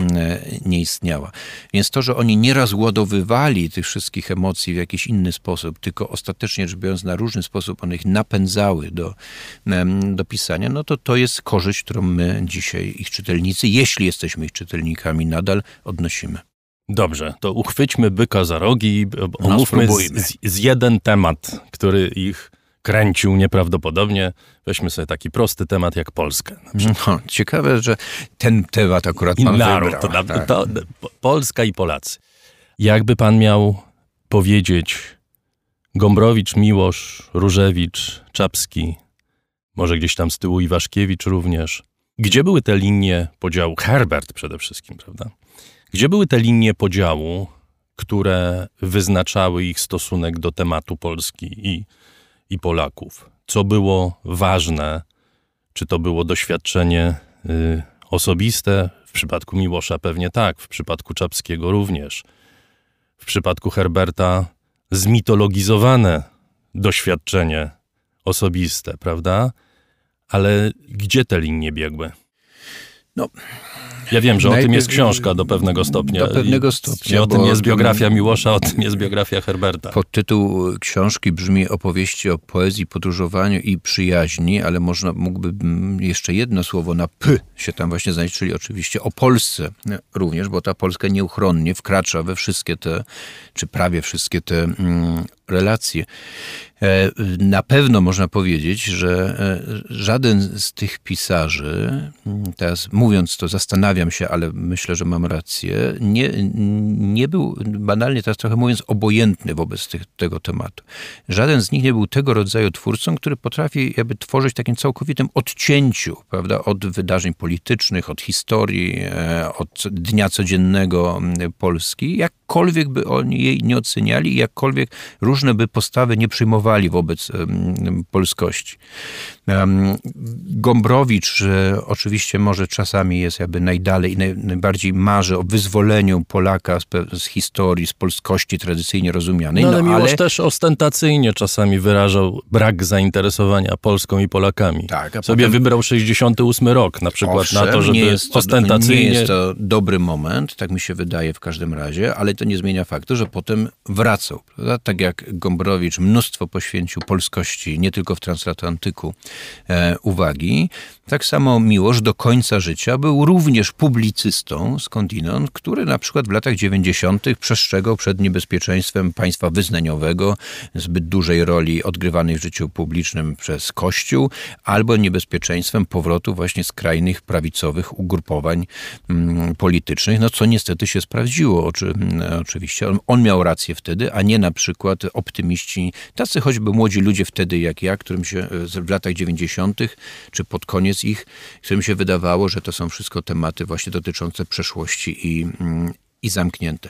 nie istniała. Więc to, że oni nieraz ładowywali tych wszystkich emocji, w jakiś inny sposób, tylko ostatecznie rzecz biorąc na różny sposób one ich napędzały do, do pisania, no to to jest korzyść, którą my dzisiaj, ich czytelnicy, jeśli jesteśmy ich czytelnikami, nadal odnosimy. Dobrze, to uchwyćmy byka za rogi i omówmy no, z, z, jeden temat, który ich kręcił nieprawdopodobnie. Weźmy sobie taki prosty temat jak Polskę. No, ciekawe, że ten temat akurat pan Naród, wybrał. To, tak. to, Polska i Polacy. Jakby pan miał powiedzieć Gombrowicz, Miłosz, Różewicz, Czapski, może gdzieś tam z tyłu Iwaszkiewicz również. Gdzie były te linie podziału? Herbert przede wszystkim, prawda? Gdzie były te linie podziału, które wyznaczały ich stosunek do tematu Polski i, i Polaków? Co było ważne? Czy to było doświadczenie y, osobiste? W przypadku Miłosza pewnie tak, w przypadku Czapskiego również w przypadku Herberta zmitologizowane doświadczenie osobiste, prawda? Ale gdzie te linie biegły? No, ja wiem, że o tym jest książka do pewnego stopnia. Do pewnego stopnia. I o tym jest biografia Miłosza, o tym jest biografia Herberta. Podtytuł książki brzmi Opowieści o poezji, podróżowaniu i przyjaźni, ale można mógłby jeszcze jedno słowo na P się tam właśnie znaleźć, czyli oczywiście o Polsce również, bo ta Polska nieuchronnie wkracza we wszystkie te, czy prawie wszystkie te mm, relacje. E, na pewno można powiedzieć, że e, żaden z tych pisarzy, teraz mówiąc to zastanawiam się, ale myślę, że mam rację, nie, nie był, banalnie teraz trochę mówiąc, obojętny wobec tych, tego tematu. Żaden z nich nie był tego rodzaju twórcą, który potrafi jakby tworzyć takim całkowitym odcięciu prawda, od wydarzeń politycznych, od historii, e, od dnia codziennego Polski, jakkolwiek by oni jej nie oceniali jakkolwiek różne by postawy nie przyjmowali wobec polskości. Gombrowicz oczywiście może czasami jest jakby najdalej i najbardziej marzy o wyzwoleniu Polaka z, z historii, z polskości tradycyjnie rozumianej. No ale no, Miłosz ale... też ostentacyjnie czasami wyrażał brak zainteresowania Polską i Polakami. Tak, a Sobie potem... wybrał 68 rok na przykład Owszem, na to, żeby nie jest to, ostentacyjnie... Nie jest to dobry moment, tak mi się wydaje w każdym razie, ale to nie zmienia faktu, że potem wracał. Prawda? Tak jak Gombrowicz mnóstwo poświęcił polskości, nie tylko w transatlantyku, e, uwagi. Tak samo Miłosz do końca życia był również publicystą skądinąd, który na przykład w latach 90. przestrzegał przed niebezpieczeństwem państwa wyznaniowego, zbyt dużej roli odgrywanej w życiu publicznym przez Kościół, albo niebezpieczeństwem powrotu właśnie skrajnych prawicowych ugrupowań mm, politycznych, no co niestety się sprawdziło. Oczy, oczywiście on, on miał rację wtedy, a nie na przykład optymiści, tacy choćby młodzi ludzie wtedy jak ja, którym się w latach 90. czy pod koniec ich, którym się wydawało, że to są wszystko tematy właśnie dotyczące przeszłości i, mm, i zamknięte.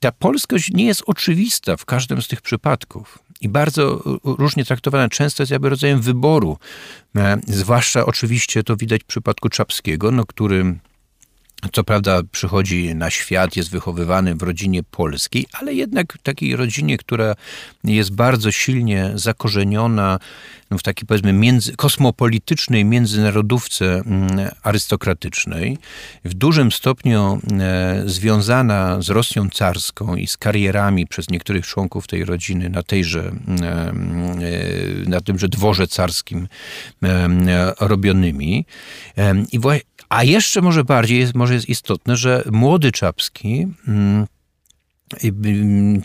Ta polskość nie jest oczywista w każdym z tych przypadków i bardzo różnie traktowana. Często jest jakby rodzajem wyboru. E, zwłaszcza oczywiście to widać w przypadku Czapskiego, no, który co prawda przychodzi na świat, jest wychowywany w rodzinie polskiej, ale jednak takiej rodzinie, która jest bardzo silnie zakorzeniona w takiej powiedzmy między, kosmopolitycznej międzynarodówce mm, arystokratycznej, w dużym stopniu e, związana z Rosją carską i z karierami przez niektórych członków tej rodziny na tejże, mm, e, na tymże dworze carskim e, robionymi. I a jeszcze może bardziej jest, jest istotne, że młody Czapski mm,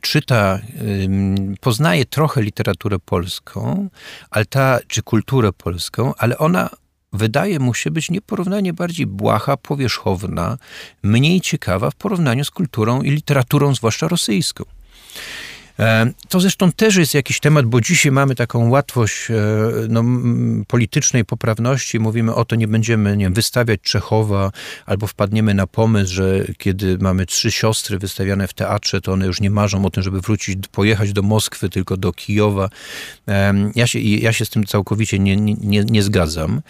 czyta, poznaje trochę literaturę polską, ale ta, czy kulturę polską, ale ona wydaje mu się być nieporównanie bardziej błaha, powierzchowna, mniej ciekawa w porównaniu z kulturą i literaturą, zwłaszcza rosyjską. E, to zresztą też jest jakiś temat, bo dzisiaj mamy taką łatwość e, no, politycznej poprawności. Mówimy o to, nie będziemy nie wiem, wystawiać Czechowa, albo wpadniemy na pomysł, że kiedy mamy trzy siostry wystawiane w teatrze, to one już nie marzą o tym, żeby wrócić, pojechać do Moskwy, tylko do Kijowa. E, ja się, ja się z tym całkowicie nie, nie, nie zgadzam.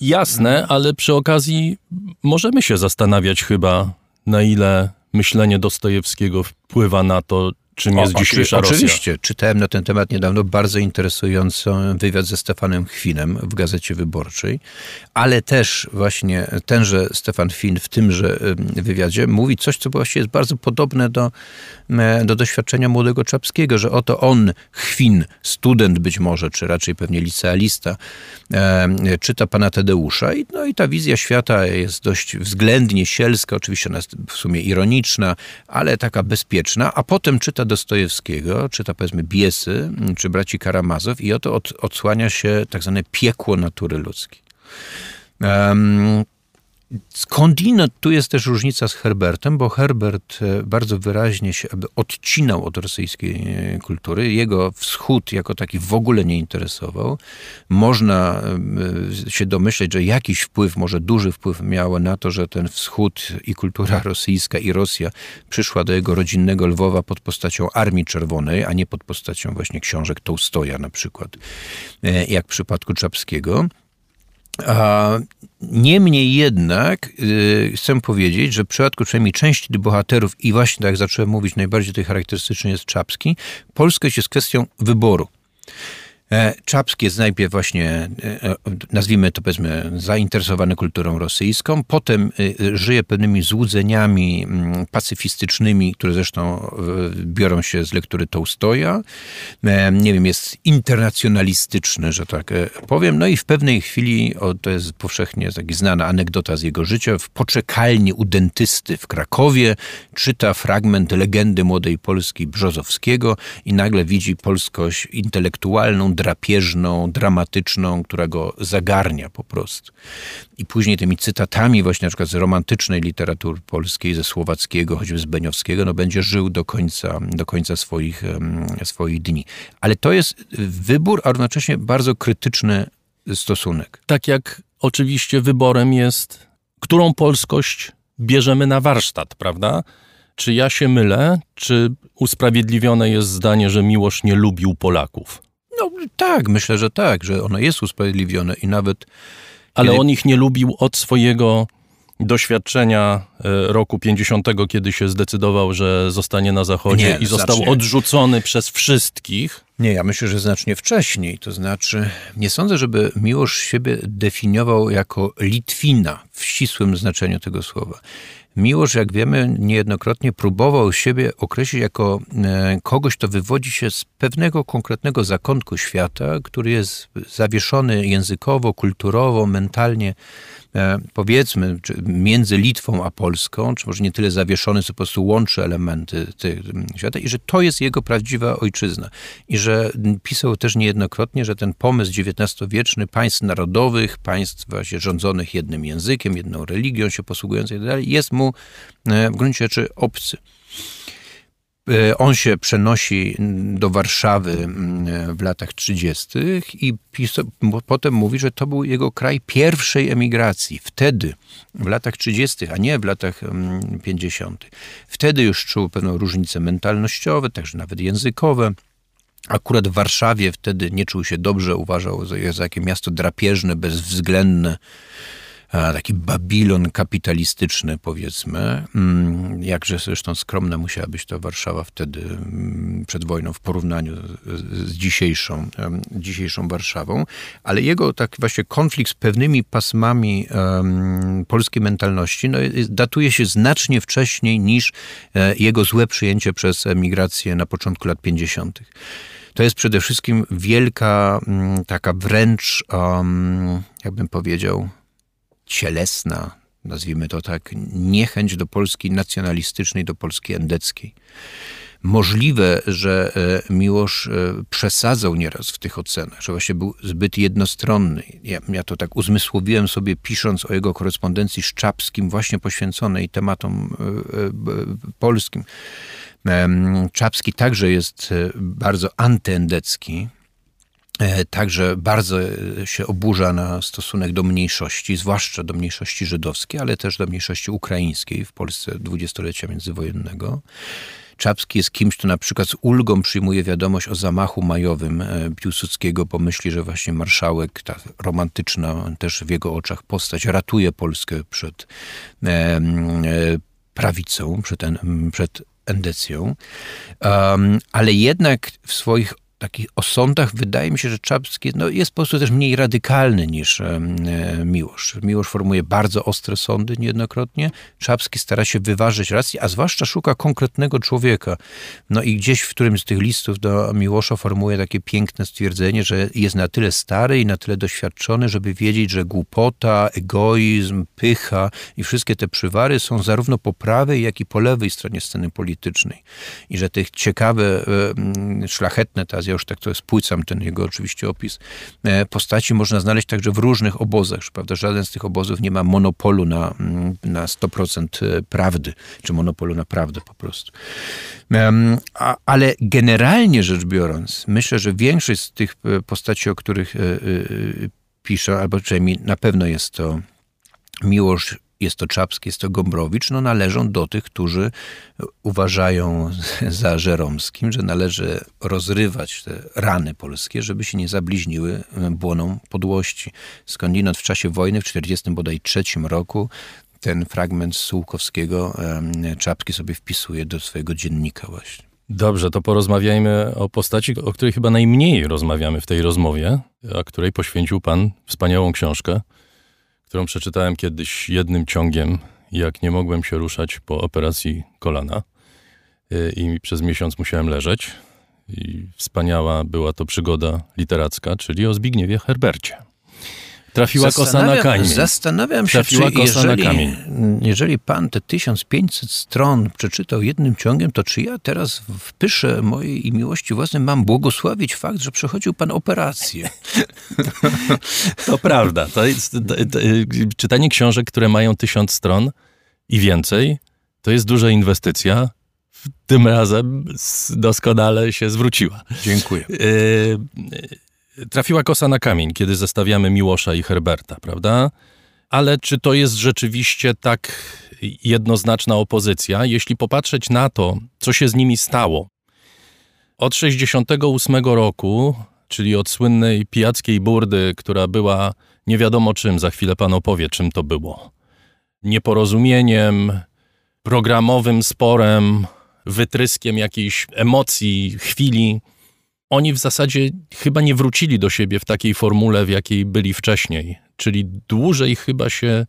Jasne, ale przy okazji możemy się zastanawiać chyba, na ile myślenie Dostojewskiego wpływa na to, czym jest o, dzisiejsza Rosja. Oczywiście. Czytałem na ten temat niedawno bardzo interesujący wywiad ze Stefanem Chwinem w Gazecie Wyborczej, ale też właśnie tenże Stefan Chwin w tymże wywiadzie mówi coś, co właściwie jest bardzo podobne do, do doświadczenia młodego Czapskiego, że oto on, Chwin, student być może, czy raczej pewnie licealista, czyta pana Tadeusza i, no i ta wizja świata jest dość względnie sielska, oczywiście ona jest w sumie ironiczna, ale taka bezpieczna, a potem czyta Dostojewskiego, czyta powiedzmy Biesy, czy braci Karamazow i oto od, odsłania się tak zwane piekło natury ludzkiej. Um, Skądinąd tu jest też różnica z Herbertem, bo Herbert e, bardzo wyraźnie się odcinał od rosyjskiej e, kultury. Jego wschód jako taki w ogóle nie interesował. Można e, się domyśleć, że jakiś wpływ, może duży wpływ miało na to, że ten wschód i kultura rosyjska i Rosja przyszła do jego rodzinnego Lwowa pod postacią Armii Czerwonej, a nie pod postacią właśnie książek Tołstoja na przykład, jak w przypadku Czapskiego. Niemniej jednak yy, chcę powiedzieć, że w przypadku przynajmniej części tych bohaterów i właśnie tak jak zacząłem mówić, najbardziej tutaj charakterystyczny jest Czapski, polskość jest kwestią wyboru. E, Czapski jest najpierw właśnie, e, e, nazwijmy to powiedzmy, zainteresowany kulturą rosyjską, potem żyje pewnymi złudzeniami mm, pacyfistycznymi, które zresztą biorą się z lektury Tołstoja. Nie wiem, jest internacjonalistyczny, że tak powiem. No i w pewnej chwili, o, to jest powszechnie taki znana anegdota z jego życia, w poczekalni u dentysty w Krakowie czyta fragment legendy młodej Polski Brzozowskiego i nagle widzi polskość intelektualną, drapieżną, dramatyczną, która go zagarnia po prostu. I później tymi cytatami właśnie na przykład z romantycznej literatury polskiej, ze słowackiego, choćby z Beniowskiego, no będzie żył do końca, do końca swoich, swoich dni. Ale to jest wybór, a równocześnie bardzo krytyczny stosunek. Tak jak oczywiście wyborem jest, którą polskość bierzemy na warsztat, prawda? Czy ja się mylę, czy usprawiedliwione jest zdanie, że Miłosz nie lubił Polaków? No tak, myślę, że tak, że ono jest usprawiedliwione i nawet. Ale kiedy... on ich nie lubił od swojego doświadczenia e, roku 50, kiedy się zdecydował, że zostanie na Zachodzie nie, i został znacznie... odrzucony przez wszystkich. Nie, ja myślę, że znacznie wcześniej. To znaczy, nie sądzę, żeby Miłosz siebie definiował jako Litwina w ścisłym znaczeniu tego słowa. Miłosz, jak wiemy, niejednokrotnie próbował siebie określić jako e, kogoś, kto wywodzi się z pewnego konkretnego zakątku świata, który jest zawieszony językowo, kulturowo, mentalnie powiedzmy, między Litwą a Polską, czy może nie tyle zawieszony, co po prostu łączy elementy tych świata i że to jest jego prawdziwa ojczyzna. I że pisał też niejednokrotnie, że ten pomysł XIX-wieczny państw narodowych, państw właśnie rządzonych jednym językiem, jedną religią się posługujących tak jest mu e, w gruncie rzeczy obcy. E, on się przenosi do Warszawy mm, w latach 30. i potem mówi, że to był jego kraj pierwszej emigracji. Wtedy, w latach 30., a nie w latach 50. Mm, Wtedy już czuł pewną różnicę mentalnościowe, także nawet językowe. Akurat w Warszawie wtedy nie czuł się dobrze, uważał za jakie miasto drapieżne, bezwzględne taki Babilon kapitalistyczny, powiedzmy. Mm, jakże zresztą skromna musiała być to Warszawa wtedy, mm, przed wojną, w porównaniu z dzisiejszą, dzisiejszą Warszawą. Ale jego tak właśnie konflikt z pewnymi pasmami polskiej mentalności no, datuje się znacznie wcześniej niż e, jego złe przyjęcie przez emigrację na początku lat 50. To jest przede wszystkim wielka, mm, taka wręcz, um, jakbym powiedział, cielesna, nazwijmy to tak, niechęć do Polski nacjonalistycznej, do Polski endeckiej. Możliwe, że e, Miłosz e, przesadzał nieraz w tych ocenach, że właśnie był zbyt jednostronny. Ja, ja to tak uzmysłowiłem sobie, pisząc o jego korespondencji z Czapskim, właśnie poświęconej tematom e, polskim. Czapski także jest bardzo antyendecki, także bardzo się oburza na stosunek do mniejszości, zwłaszcza do mniejszości żydowskiej, ale też do mniejszości ukraińskiej w Polsce dwudziestolecia międzywojennego. Czapski jest kimś, kto na przykład z ulgą przyjmuje wiadomość o zamachu majowym e, Piłsudskiego, bo myśli, że właśnie marszałek, ta romantyczna też w jego oczach postać, ratuje Polskę przed e, e, prawicą, przed, przed endecją. Um, ale jednak w swoich takich osądach wydaje mi się, że Czapski no, jest po prostu też mniej radykalny niż e, Miłosz. Miłosz formuje bardzo ostre sądy niejednokrotnie. Czapski stara się wyważyć rację, a zwłaszcza szuka konkretnego człowieka. No i gdzieś w którymś z tych listów do Miłosza formuje takie piękne stwierdzenie, że jest na tyle stary i na tyle doświadczony, żeby wiedzieć, że głupota, egoizm, pycha i wszystkie te przywary są zarówno po prawej, jak i po lewej stronie sceny politycznej. I że tych ciekawe, e, szlachetne, ta ja już tak to spłycam ten jego oczywiście opis, e, postaci można znaleźć także w różnych obozach. Prawda? Żaden z tych obozów nie ma monopolu na, mm, na 100% e, prawdy, czy monopolu na prawdę po prostu. Ale generalnie rzecz biorąc, myślę, że większość z tych e, postaci, o których piszę, albo przynajmniej na pewno jest to Miłosz jest to Czapski, jest to Gombrowicz, no należą do tych, którzy uważają [laughs] za Żeromskim, że należy rozrywać te rany polskie, żeby się nie zabliźniły błoną podłości. Skądinąd w czasie wojny w 1943 bodaj trzecim roku ten fragment Sułkowskiego Czapki sobie wpisuje do swojego dziennika właśnie. Dobrze, to porozmawiajmy o postaci, o której chyba najmniej rozmawiamy w tej rozmowie, a której poświęcił Pan wspaniałą książkę, którą przeczytałem kiedyś jednym ciągiem, jak nie mogłem się ruszać po operacji kolana y, i przez miesiąc musiałem leżeć. I wspaniała była to przygoda literacka, czyli o Zbigniewie Herbercie. Trafiła kosa na kamień. Zastanawiam się, Trafiła czy jeżeli, jeżeli pan te 1500 stron przeczytał jednym ciągiem, to czy ja teraz w pysze mojej i miłości własnej mam błogosławić fakt, że przechodził pan operację? [laughs] To prawda. To jest, to, to, czytanie książek, które mają tysiąc stron i więcej, to jest duża inwestycja. Tym razem doskonale się zwróciła. Dziękuję. Yy, trafiła kosa na kamień, kiedy zestawiamy Miłosza i Herberta, prawda? Ale czy to jest rzeczywiście tak jednoznaczna opozycja? Jeśli popatrzeć na to, co się z nimi stało. Od 68 roku, czyli od słynnej pijackiej burdy, która była nie wiadomo czym, za chwilę pan opowie, czym to było. Nieporozumieniem, programowym sporem, wytryskiem jakiejś emocji, chwili. Oni w zasadzie chyba nie wrócili do siebie w takiej formule, w jakiej byli wcześniej. Czyli dłużej chyba się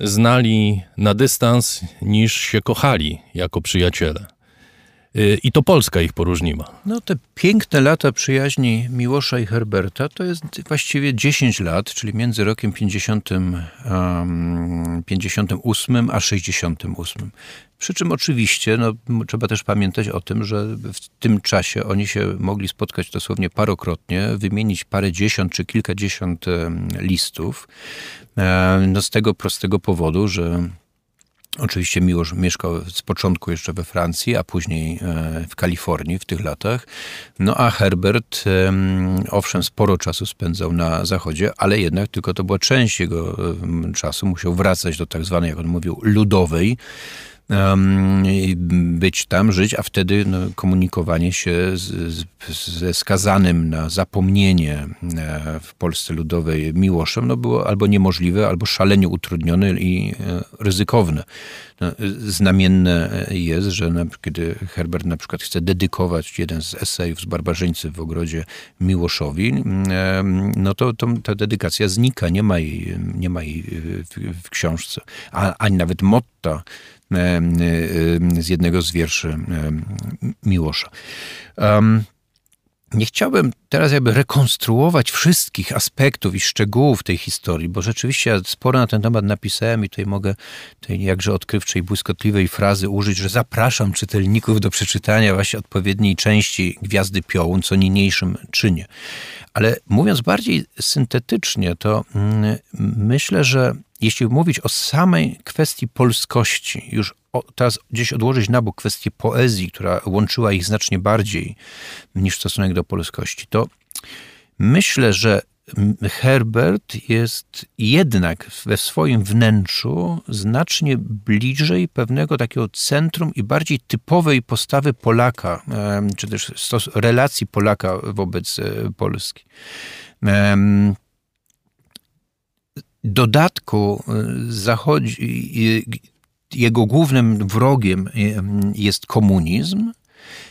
znali na dystans niż się kochali jako przyjaciele. Y, I to Polska ich poróżniła. No te piękne lata przyjaźni Miłosza i Herberta to jest właściwie 10 lat, czyli między rokiem 50, um, 58 a 68. Przy czym oczywiście no, trzeba też pamiętać o tym, że w tym czasie oni się mogli spotkać dosłownie parokrotnie, wymienić parę dziesiąt czy kilkadziesiąt listów. E, no, z tego prostego powodu, że Oczywiście Miłosz mieszkał z początku jeszcze we Francji, a później e, w Kalifornii w tych latach. No a Herbert, owszem, sporo czasu spędzał na zachodzie, ale jednak tylko to była część jego czasu. Musiał wracać do tak zwanej, jak on mówił, ludowej być tam, żyć, a wtedy no, komunikowanie się z, ze skazanym na zapomnienie e, w Polsce Ludowej Miłoszem no, było albo niemożliwe, albo szalenie utrudnione i e, ryzykowne. No, znamienne jest, że na, kiedy Herbert na przykład chce dedykować jeden z esejów z Barbarzyńcy w ogrodzie Miłoszowi, no to, to ta dedykacja znika, nie ma jej, nie ma jej w, w książce, a, ani nawet motta z jednego z wierszy Miłosza. Nie chciałbym teraz jakby rekonstruować wszystkich aspektów i szczegółów tej historii, bo rzeczywiście ja sporo na ten temat napisałem i tutaj mogę tej jakże odkrywczej, błyskotliwej frazy użyć, że zapraszam czytelników do przeczytania właśnie odpowiedniej części Gwiazdy Piołun, co niniejszym czynię. Ale mówiąc bardziej syntetycznie, to mm, myślę, że jeśli mówić o samej kwestii polskości, już teraz gdzieś odłożyć na bok kwestię poezji, która łączyła ich znacznie bardziej niż stosunek do polskości, to myślę, że Herbert jest jednak we swoim wnętrzu znacznie bliżej pewnego takiego centrum i bardziej typowej postawy Polaka, czy też relacji Polaka wobec e, Polski dodatku e, zachodzi, jego głównym wrogiem e, jest komunizm,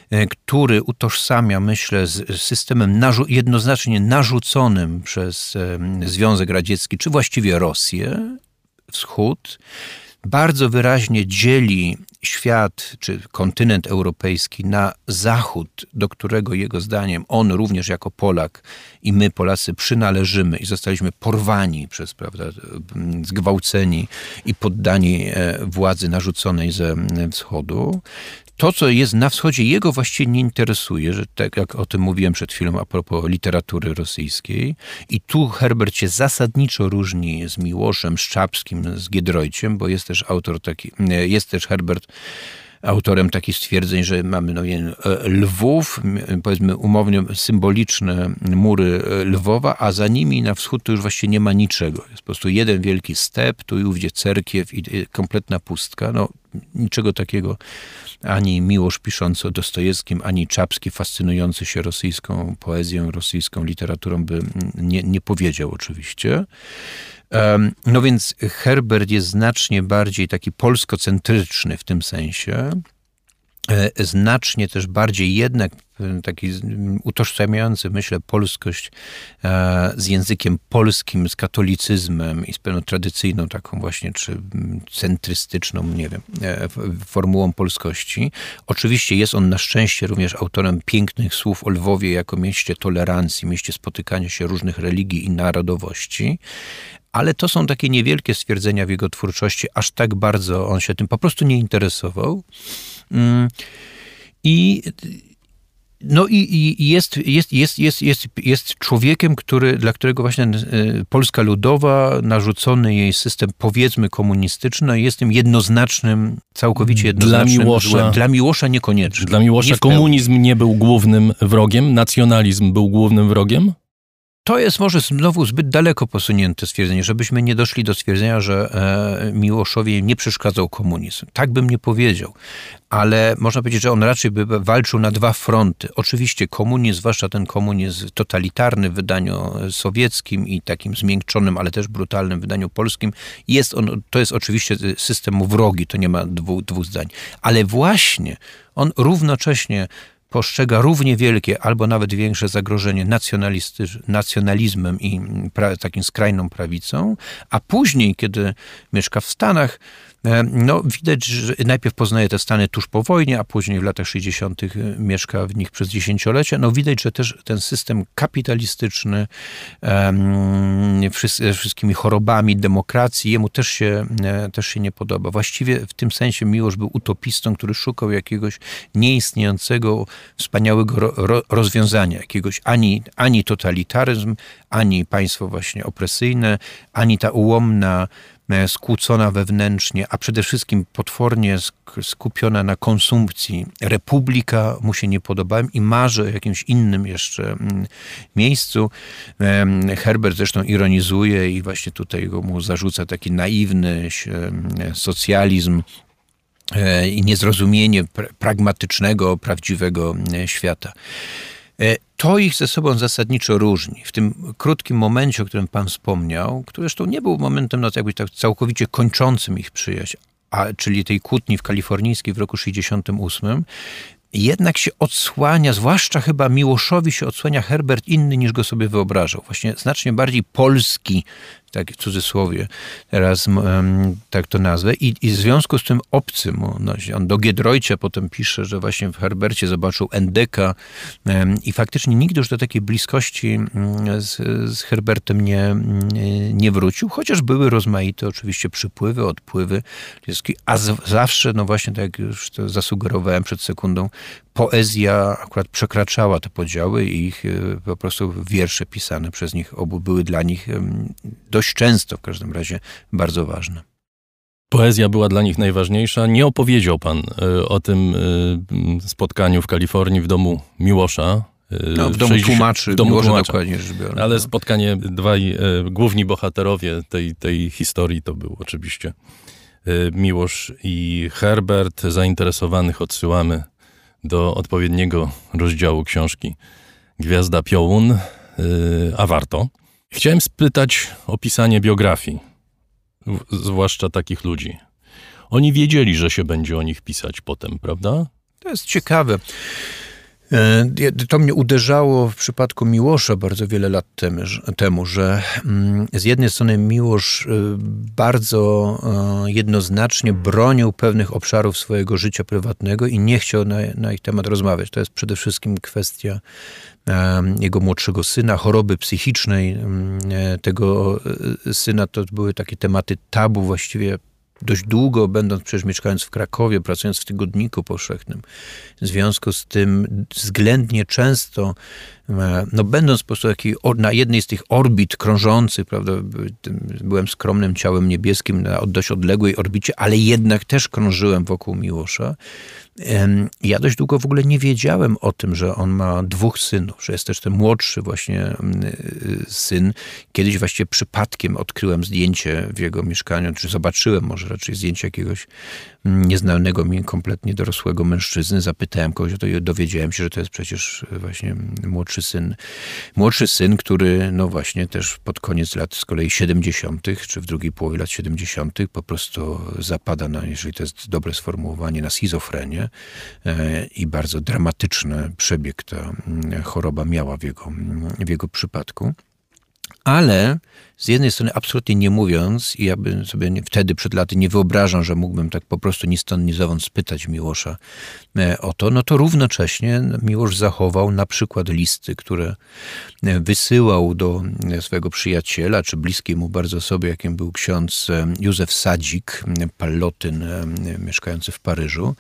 e, który utożsamia, myślę, z systemem jednoznacznie narzuconym przez Związek Radziecki, czy właściwie Rosję, Wschód, bardzo wyraźnie dzieli świat czy kontynent europejski na zachód, do którego jego zdaniem on również jako Polak i my Polacy przynależymy i zostaliśmy porwani przez, prawda, zgwałceni i poddani e, władzy narzuconej ze wschodu to, co jest na wschodzie, jego właściwie nie interesuje, że tak jak o tym mówiłem przed chwilą a propos literatury rosyjskiej. I tu Herbert się zasadniczo różni z Miłoszem, Szczapskim, z Giedroyciem, bo jest też autor taki, jest też Herbert autorem takich stwierdzeń, że mamy no, wiem, Lwów, powiedzmy umownie symboliczne mury Lwowa, a za nimi na wschód to już właściwie nie ma niczego. Jest po prostu jeden wielki step, tu i ówdzie cerkiew i kompletna pustka. No, niczego takiego ani Miłosz piszący o Dostojewskim, ani Czapski fascynujący się rosyjską poezją, rosyjską literaturą by nie, nie powiedział oczywiście. No więc Herbert jest znacznie bardziej taki polskocentryczny w tym sensie. E, znacznie też bardziej jednak e, taki utożsamiający, myślę, polskość e, z językiem polskim, z katolicyzmem i z pewną tradycyjną taką właśnie, czy centrystyczną, nie wiem, formułą polskości. Oczywiście jest on na szczęście również autorem pięknych słów o Lwowie jako mieście tolerancji, mieście spotykania się różnych religii i narodowości, ale to są takie niewielkie stwierdzenia w jego twórczości, aż tak bardzo on się tym po prostu nie interesował. Mm. I no i, i, jest, jest, jest, jest, jest, jest człowiekiem, który, dla którego właśnie e, Polska Ludowa, narzucony jej system powiedzmy komunistyczny jest tym jednoznacznym, całkowicie jednoznacznym dla Miłosza, złem. Dla Miłosza niekoniecznie. Dla Miłosza nie komunizm nie był głównym wrogiem, nacjonalizm był głównym wrogiem? To jest może znowu zbyt daleko posunięte stwierdzenie, żebyśmy nie doszli do stwierdzenia, że e, Miłoszowi nie przeszkadzał komunizm. Tak bym nie powiedział, ale można powiedzieć, że on raczej by walczył na dwa fronty. Oczywiście komunizm, zwłaszcza ten komunizm totalitarny w wydaniu sowieckim i takim zmiękczonym, ale też brutalnym wydaniu polskim, jest on, to jest oczywiście system wrogi, to nie ma dwóch, dwóch zdań. Ale właśnie on równocześnie postrzega równie wielkie albo nawet większe zagrożenie nacjonalizmem i pra, takim skrajną prawicą, a później, kiedy mieszka w Stanach, no, widać, że najpierw poznaje te Stany tuż po wojnie, a później w latach 60. E, mieszka w nich przez dziesięciolecia. No, widać, że też ten system kapitalistyczny, wszystkimi chorobami demokracji, jemu też się, e, też się nie podoba. Właściwie w tym sensie Miłosz był utopistą, który szukał jakiegoś nieistniejącego, wspaniałego ro, rozwiązania, jakiegoś ani, ani totalitaryzm, ani państwo właśnie opresyjne, ani ta ułomna E, skłócona wewnętrznie, a przede wszystkim potwornie skupiona na konsumpcji. Republika mu się nie podoba i marzy o jakimś innym jeszcze mm, miejscu. Herbert zresztą ironizuje i właśnie tutaj mu zarzuca taki naiwny socjalizm e, i niezrozumienie pragmatycznego, prawdziwego e, świata. E, to ich ze sobą zasadniczo różni. W tym krótkim momencie, o którym Pan wspomniał, który zresztą nie był momentem no, jakby tak całkowicie kończącym ich przyjaźń, a, czyli tej kłótni w kalifornijskiej w roku 68, jednak się odsłania, zwłaszcza chyba Miłoszowi się odsłania Herbert inny niż go sobie wyobrażał. Właśnie znacznie bardziej polski tak w cudzysłowie teraz um, tak to nazwę, I, i w związku z tym obcy mu, no, on do Giedroycia potem pisze, że właśnie w Herbercie zobaczył Endeka um, i faktycznie nigdy już do takiej bliskości z, z, Herbertem nie, nie wrócił, chociaż były rozmaite oczywiście przypływy, odpływy, a z, zawsze, no właśnie tak jak już to zasugerowałem przed sekundą, poezja akurat przekraczała te podziały i ich e, po prostu wiersze pisane przez nich obu były dla nich dość często w każdym razie bardzo ważne. Poezja była dla nich najważniejsza. Nie opowiedział pan e, o tym e, spotkaniu w Kalifornii w domu Miłosza. No, w domu 60, tłumaczy, w domu Miłosza tłumacza. dokładnie rzecz biorąc. Ale no. spotkanie, dwaj główni bohaterowie tej, tej historii to był oczywiście Miłosz i Herbert. Zainteresowanych odsyłamy do odpowiedniego rozdziału książki Gwiazda Piołun, a warto. Chciałem spytać o pisanie biografii, zwłaszcza takich ludzi. Oni wiedzieli, że się będzie o nich pisać potem, prawda? To jest ciekawe. E, to mnie uderzało w przypadku Miłosza bardzo wiele lat temu, że mm, z jednej strony Miłosz e, bardzo e, jednoznacznie bronił pewnych obszarów swojego życia prywatnego i nie chciał na, na ich temat rozmawiać. To jest przede wszystkim kwestia jego młodszego syna, choroby psychicznej mm, tego syna. To były takie tematy tabu właściwie dość długo, będąc przecież mieszkając w Krakowie, pracując w tygodniku powszechnym. W związku z tym względnie często, e, no będąc po prostu na jednej z tych orbit krążących, prawda, byłem skromnym ciałem niebieskim na dość odległej orbicie, ale jednak też krążyłem wokół Miłosza. Ja dość długo w ogóle nie wiedziałem o tym, że on ma dwóch synów, że jest też ten młodszy właśnie mm, y, syn. Kiedyś właściwie przypadkiem odkryłem zdjęcie w jego mieszkaniu, czy zobaczyłem może raczej zdjęcie jakiegoś nieznanego mi kompletnie dorosłego mężczyzny. Zapytałem kogoś o to i dowiedziałem się, że to jest przecież właśnie młodszy syn. Młodszy syn, który no właśnie też pod koniec lat z kolei 70., czy w drugiej połowie lat 70., po prostu zapada na, jeżeli to jest dobre sformułowanie, na schizofrenię i bardzo dramatyczny przebieg ta mm, choroba miała w jego, w jego przypadku. Ale z jednej strony absolutnie nie mówiąc, i ja bym sobie nie, wtedy przed laty nie wyobrażam, że mógłbym tak po prostu ni stąd, ni zowąd spytać Miłosza e, o to, no to równocześnie Miłosz zachował na przykład listy, które e, wysyłał do e, swojego przyjaciela, czy bliskiej mu bardzo osoby, jakim był ksiądz Józef Sadzik, pallotyn mieszkający w Paryżu.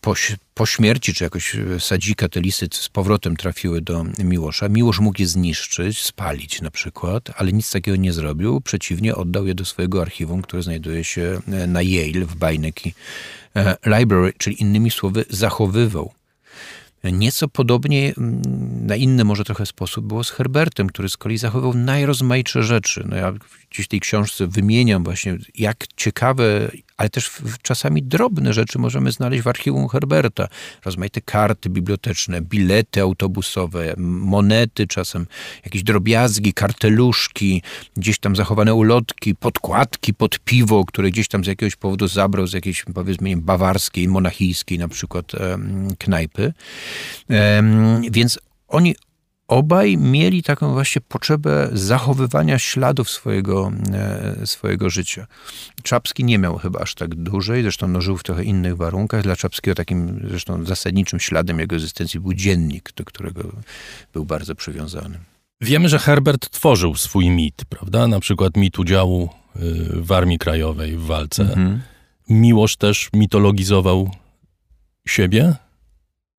Po, po śmierci, czy jakoś Sadzika te listy z powrotem trafiły do Miłosza. Miłosz mógł je zniszczyć, spalić na przykład, ale nic takiego nie zrobił. Przeciwnie, oddał je do swojego archiwum, które znajduje się e, na Yale w Beinecke e, Library, czyli innymi słowy zachowywał. Nieco podobnie, mm, na inny może trochę sposób było z Herbertem, który z kolei zachowywał najrozmaitsze rzeczy. No ja gdzieś w tej książce wymieniam właśnie, jak ciekawe ale też czasami drobne rzeczy możemy znaleźć w archiwum Herberta. Rozmaite karty biblioteczne, bilety autobusowe, monety, czasem jakieś drobiazgi, karteluszki, gdzieś tam zachowane ulotki, podkładki pod piwo, które gdzieś tam z jakiegoś powodu zabrał z jakiejś powiedzmy bawarskiej, monachijskiej na przykład knajpy. Więc oni obaj mieli taką właśnie potrzebę zachowywania śladów swojego, e, swojego życia. Czapski nie miał chyba aż tak dużej, zresztą no, żył w trochę innych warunkach. Dla Czapskiego takim zresztą zasadniczym śladem jego egzystencji był dziennik, do którego był bardzo przywiązany. Wiemy, że Herbert tworzył swój mit, prawda? Na przykład mit udziału y, w Armii Krajowej w walce. Mhm. Miłosz też mitologizował siebie?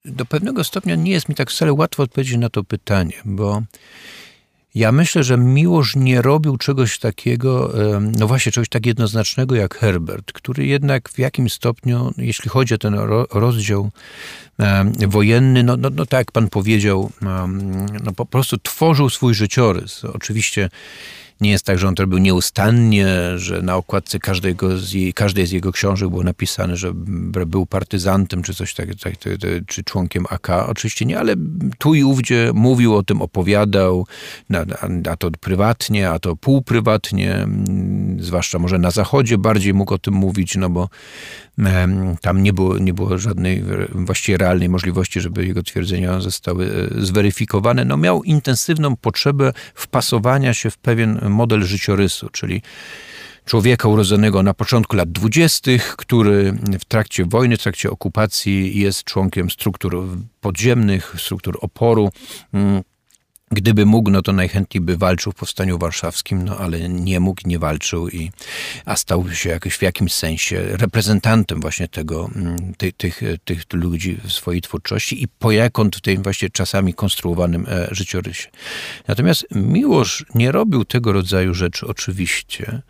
Do pewnego stopnia nie jest mi tak wcale łatwo odpowiedzieć na to pytanie, bo ja myślę, że Miłosz nie robił czegoś takiego, no właśnie czegoś tak jednoznacznego jak Herbert, który jednak w jakimś stopniu, jeśli chodzi o ten rozdział wojenny, no, no, no tak jak pan powiedział, no po prostu tworzył swój życiorys. Oczywiście nie jest tak, że on to robił nieustannie, że na okładce każdego z jej, każdej z jego książek było napisane, że był partyzantem czy coś takiego, tak, tak, czy członkiem AK. Oczywiście nie, ale tu i ówdzie mówił o tym, opowiadał, a, a to prywatnie, a to półprywatnie, zwłaszcza może na zachodzie bardziej mógł o tym mówić, no bo tam nie było, nie było żadnej właściwie realnej możliwości, żeby jego twierdzenia zostały e, zweryfikowane. No miał intensywną potrzebę wpasowania się w pewien model życiorysu, czyli człowieka urodzonego na początku lat dwudziestych, który w trakcie wojny, w trakcie okupacji jest członkiem struktur podziemnych, struktur oporu, mm, Gdyby mógł, no to najchętniej by walczył w Powstaniu Warszawskim, no ale nie mógł, nie walczył, i, a stał się jakoś w jakimś sensie reprezentantem właśnie tego, mm, ty, tych, tych ludzi w swojej twórczości i poniekąd w tym właśnie czasami konstruowanym e, życiorysie. Natomiast Miłosz nie robił tego rodzaju rzeczy oczywiście,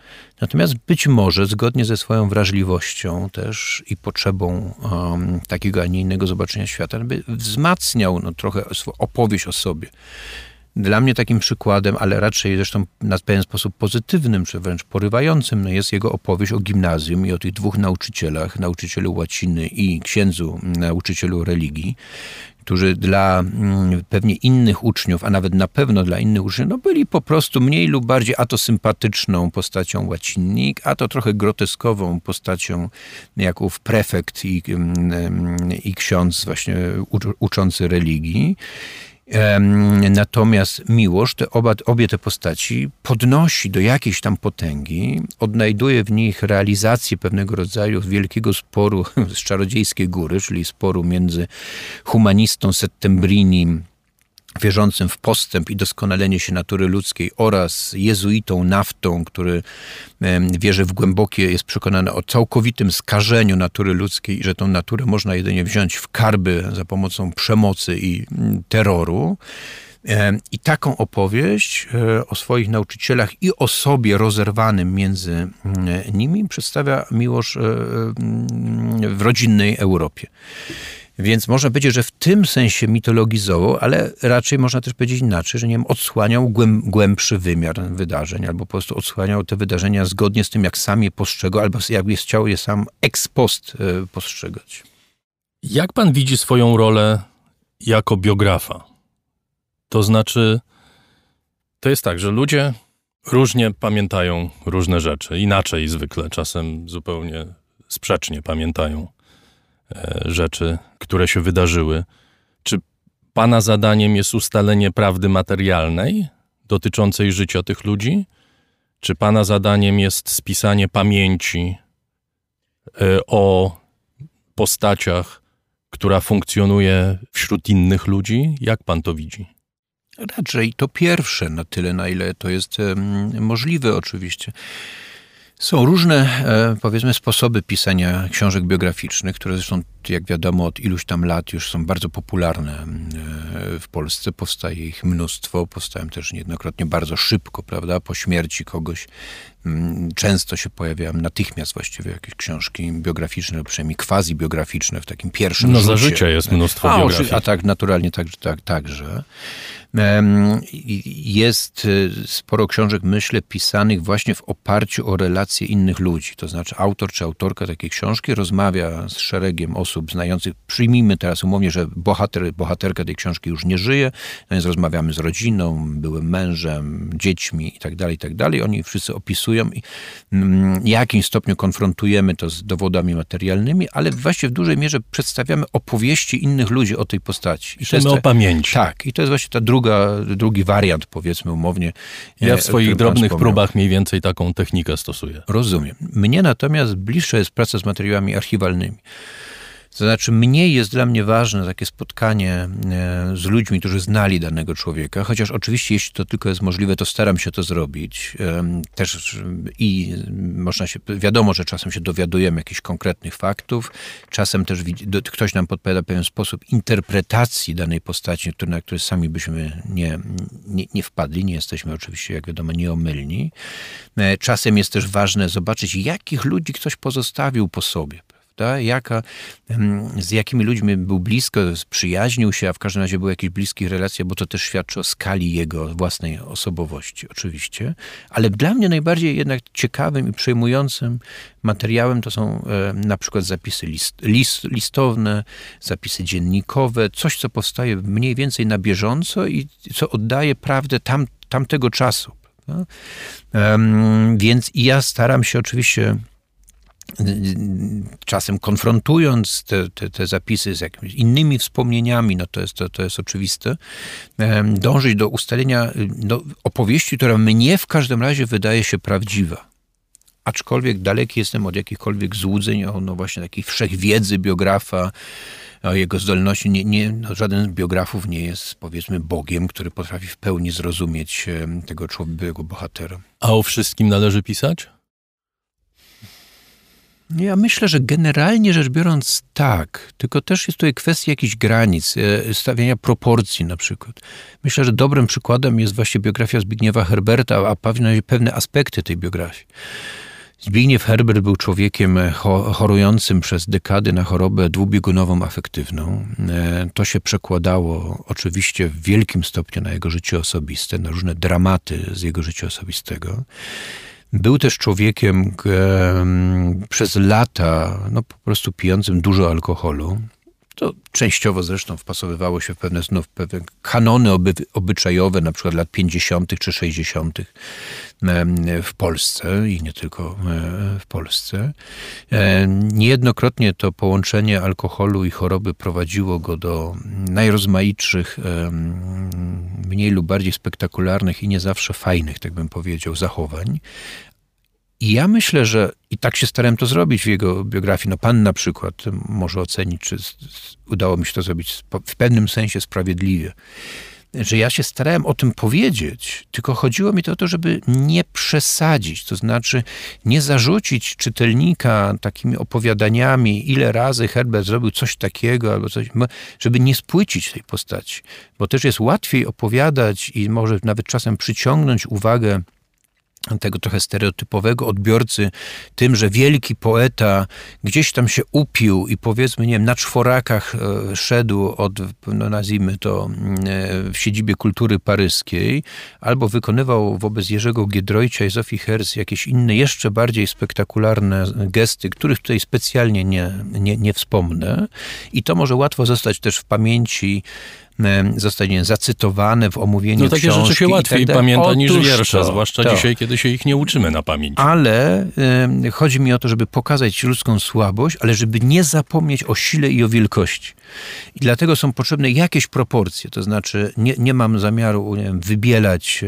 natomiast być może zgodnie ze swoją wrażliwością też i potrzebą um, takiego, a nie innego zobaczenia świata, by wzmacniał no, trochę opowieść o sobie. Dla mnie takim przykładem, ale raczej zresztą na pewien sposób pozytywnym, czy wręcz porywającym, no jest jego opowieść o gimnazjum i o tych dwóch nauczycielach, nauczycielu łaciny i księdzu nauczycielu religii, którzy dla pewnie innych uczniów, a nawet na pewno dla innych uczniów, no byli po prostu mniej lub bardziej a to sympatyczną postacią łacinnik, a to trochę groteskową postacią jak ów prefekt i, i ksiądz właśnie uczący religii. Natomiast Miłosz te oba, obie te postaci podnosi do jakiejś tam potęgi, odnajduje w nich realizację pewnego rodzaju wielkiego sporu [laughs] z czarodziejskiej góry, czyli sporu między humanistą Settembrinim, wierzącym w postęp i doskonalenie się natury ludzkiej oraz jezuitą naftą, który wierzy w głębokie, jest przekonany o całkowitym skażeniu natury ludzkiej i że tą naturę można jedynie wziąć w karby za pomocą przemocy i mm, terroru. I taką opowieść e, o swoich nauczycielach i o sobie rozerwanym między mm, nimi przedstawia Miłosz e, w rodzinnej Europie. Więc można powiedzieć, że w tym sensie mitologizował, ale raczej można też powiedzieć inaczej, że nie wiem, odsłaniał głębszy wymiar wydarzeń, albo po prostu odsłaniał te wydarzenia zgodnie z tym, jak sam je postrzegał, albo jakby chciał je sam ex post e, postrzegać. Jak pan widzi swoją rolę jako biografa? To znaczy, to jest tak, że ludzie różnie pamiętają różne rzeczy, inaczej zwykle, czasem zupełnie sprzecznie pamiętają rzeczy, które się wydarzyły. Czy Pana zadaniem jest ustalenie prawdy materialnej dotyczącej życia tych ludzi? Czy Pana zadaniem jest spisanie pamięci e, o postaciach, która funkcjonuje wśród innych ludzi? Jak Pan to widzi? Raczej to pierwsze, na tyle, na ile to jest możliwe, oczywiście. Są różne, e, powiedzmy, sposoby pisania książek biograficznych, które zresztą, jak wiadomo, od iluś tam lat już są bardzo popularne e, w Polsce. Powstaje ich mnóstwo, powstają też niejednokrotnie bardzo szybko, prawda, po śmierci kogoś. Mm, często się pojawiają natychmiast właściwie jakieś książki biograficzne, lub przynajmniej quasi-biograficzne w takim pierwszym No rzucie. za życia jest mnóstwo a, biografii. A tak, naturalnie tak, tak, także. Jest y, sporo książek, myślę, pisanych właśnie w oparciu o relacje innych ludzi. To znaczy autor czy autorka takiej książki rozmawia z szeregiem osób znających. Przyjmijmy teraz umownie, że bohater, bohaterka tej książki już nie żyje, no więc rozmawiamy z rodziną, byłym mężem, dziećmi i tak dalej, i tak dalej. Oni wszyscy opisują i mm, w jakimś stopniu konfrontujemy to z dowodami materialnymi, ale właśnie w dużej mierze przedstawiamy opowieści innych ludzi o tej postaci. I to jest o pamięci. Tak, i to jest właśnie ta druga druga, drugi wariant, powiedzmy umownie. Ja w swoich drobnych próbach mniej więcej taką technikę stosuję. Rozumiem. Mnie natomiast bliższa jest praca z materiałami archiwalnymi. To znaczy, mniej jest dla mnie ważne takie spotkanie e, z ludźmi, którzy znali danego człowieka, chociaż oczywiście, jeśli to tylko jest możliwe, to staram się to zrobić. Też i można się, wiadomo, że czasem się dowiadujemy jakichś konkretnych faktów, czasem też ktoś nam podpowiada pewien sposób interpretacji danej postaci, na które sami byśmy nie, nie, nie wpadli. Nie jesteśmy oczywiście, jak wiadomo, nieomylni. E, czasem jest też ważne zobaczyć, jakich ludzi ktoś pozostawił po sobie prawda? Jaka, z jakimi ludźmi był blisko, przyjaźnił się, a w każdym razie były jakieś bliskie relacje, bo to też świadczy o skali jego własnej osobowości, oczywiście. Ale dla mnie najbardziej jednak ciekawym i przejmującym materiałem to są e, na przykład zapisy list, list, listowne, zapisy dziennikowe, coś, co powstaje mniej więcej na bieżąco i co oddaje prawdę tam, tamtego czasu. Um, więc ja staram się oczywiście czasem konfrontując te, te, te, zapisy z jakimiś innymi wspomnieniami, no to jest, to, to jest oczywiste, dążyć do ustalenia no, opowieści, która mnie w każdym razie wydaje się prawdziwa. Aczkolwiek daleki jestem od jakichkolwiek złudzeń o no właśnie takiej wszechwiedzy biografa, o jego zdolności. Nie, nie, no żaden z biografów nie jest, powiedzmy, Bogiem, który potrafi w pełni zrozumieć tego człowieka, bohatera. A o wszystkim należy pisać? Ja myślę, że generalnie rzecz biorąc tak, tylko też jest tutaj kwestia jakichś granic, e, stawiania proporcji na przykład. Myślę, że dobrym przykładem jest właśnie biografia Zbigniewa Herberta, a pewne, pewne aspekty tej biografii. Zbigniew Herbert był człowiekiem chorującym przez dekady na chorobę dwubiegunową afektywną. E, to się przekładało oczywiście w wielkim stopniu na jego życie osobiste, na różne dramaty z jego życia osobistego. Był też człowiekiem przez lata no, po prostu pijącym dużo alkoholu. To częściowo zresztą wpasowywało się w pewne znów pewne kanony oby, obyczajowe, na przykład lat 50. czy 60. w Polsce i nie tylko e, w Polsce. E, niejednokrotnie to połączenie alkoholu i choroby prowadziło go do najrozmaitszych, mniej lub bardziej spektakularnych i nie zawsze fajnych, tak bym powiedział, zachowań. I ja myślę, że i tak się starałem to zrobić w jego biografii. No pan na przykład może ocenić, czy udało mi się to zrobić w pewnym sensie sprawiedliwie. Że ja się starałem o tym powiedzieć, tylko chodziło mi to o to, żeby nie przesadzić, to znaczy nie zarzucić czytelnika takimi opowiadaniami, ile razy Herbert zrobił coś takiego, albo coś, żeby nie spłycić tej postaci. Bo też jest łatwiej opowiadać i może nawet czasem przyciągnąć uwagę tego trochę stereotypowego odbiorcy tym, że wielki poeta gdzieś tam się upił i powiedzmy, nie wiem, na czworakach e, szedł od, no nazwijmy to, e, w siedzibie kultury paryskiej, albo wykonywał wobec Jerzego Giedroycia i Zofii Herz jakieś inne, jeszcze bardziej spektakularne gesty, których tutaj specjalnie nie, nie, nie wspomnę. I to może łatwo zostać też w pamięci zostanie zacytowane w omówieniu No takie rzeczy się łatwiej tak pamięta niż Otóż wiersze, to, zwłaszcza to. dzisiaj, kiedy się ich nie uczymy na pamięć. Ale e, chodzi mi o to, żeby pokazać ludzką słabość, ale żeby nie zapomnieć o sile i o wielkości. I dlatego są potrzebne jakieś proporcje. To znaczy, nie, nie mam zamiaru nie wiem, wybielać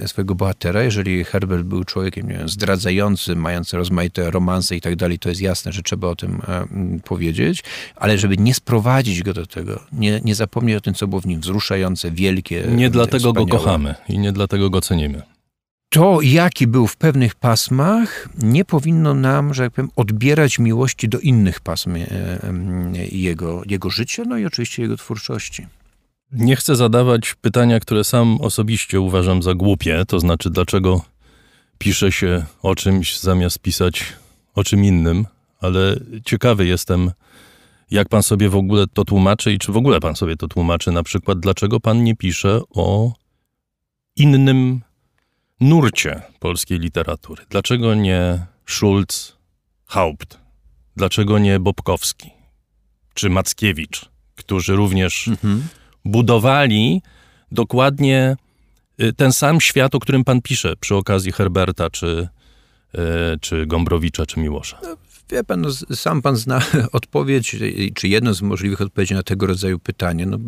e, swojego bohatera. Jeżeli Herbert był człowiekiem nie wiem, zdradzającym, mający rozmaite romanse i tak dalej, to jest jasne, że trzeba o tym e, m, powiedzieć, ale żeby nie sprowadzić go do tego, nie, nie zapomnieć o tym, co było w nim wzruszające, wielkie. Nie e, dlatego go wspaniałe. kochamy i nie dlatego go cenimy. To, jaki był w pewnych pasmach, nie powinno nam, że jak powiem, odbierać miłości do innych pasm e, em, jego, jego życia, no i oczywiście jego twórczości. Nie chcę zadawać pytania, które sam osobiście uważam za głupie, to znaczy dlaczego pisze się o czymś zamiast pisać o czym innym, ale ciekawy jestem, jak pan sobie w ogóle to tłumaczy i czy w ogóle pan sobie to tłumaczy, na przykład dlaczego pan nie pisze o innym nurcie polskiej literatury. Dlaczego nie Schulz, Haupt? Dlaczego nie Bobkowski czy Mackiewicz, którzy również budowali dokładnie y, ten sam świat, o którym pan pisze przy okazji Herberta, czy, y, czy Gombrowicza, czy Miłosza. Wie pan, no, sam pan zna [laughs] odpowiedź, czy jedną z możliwych odpowiedzi na tego rodzaju pytanie. No,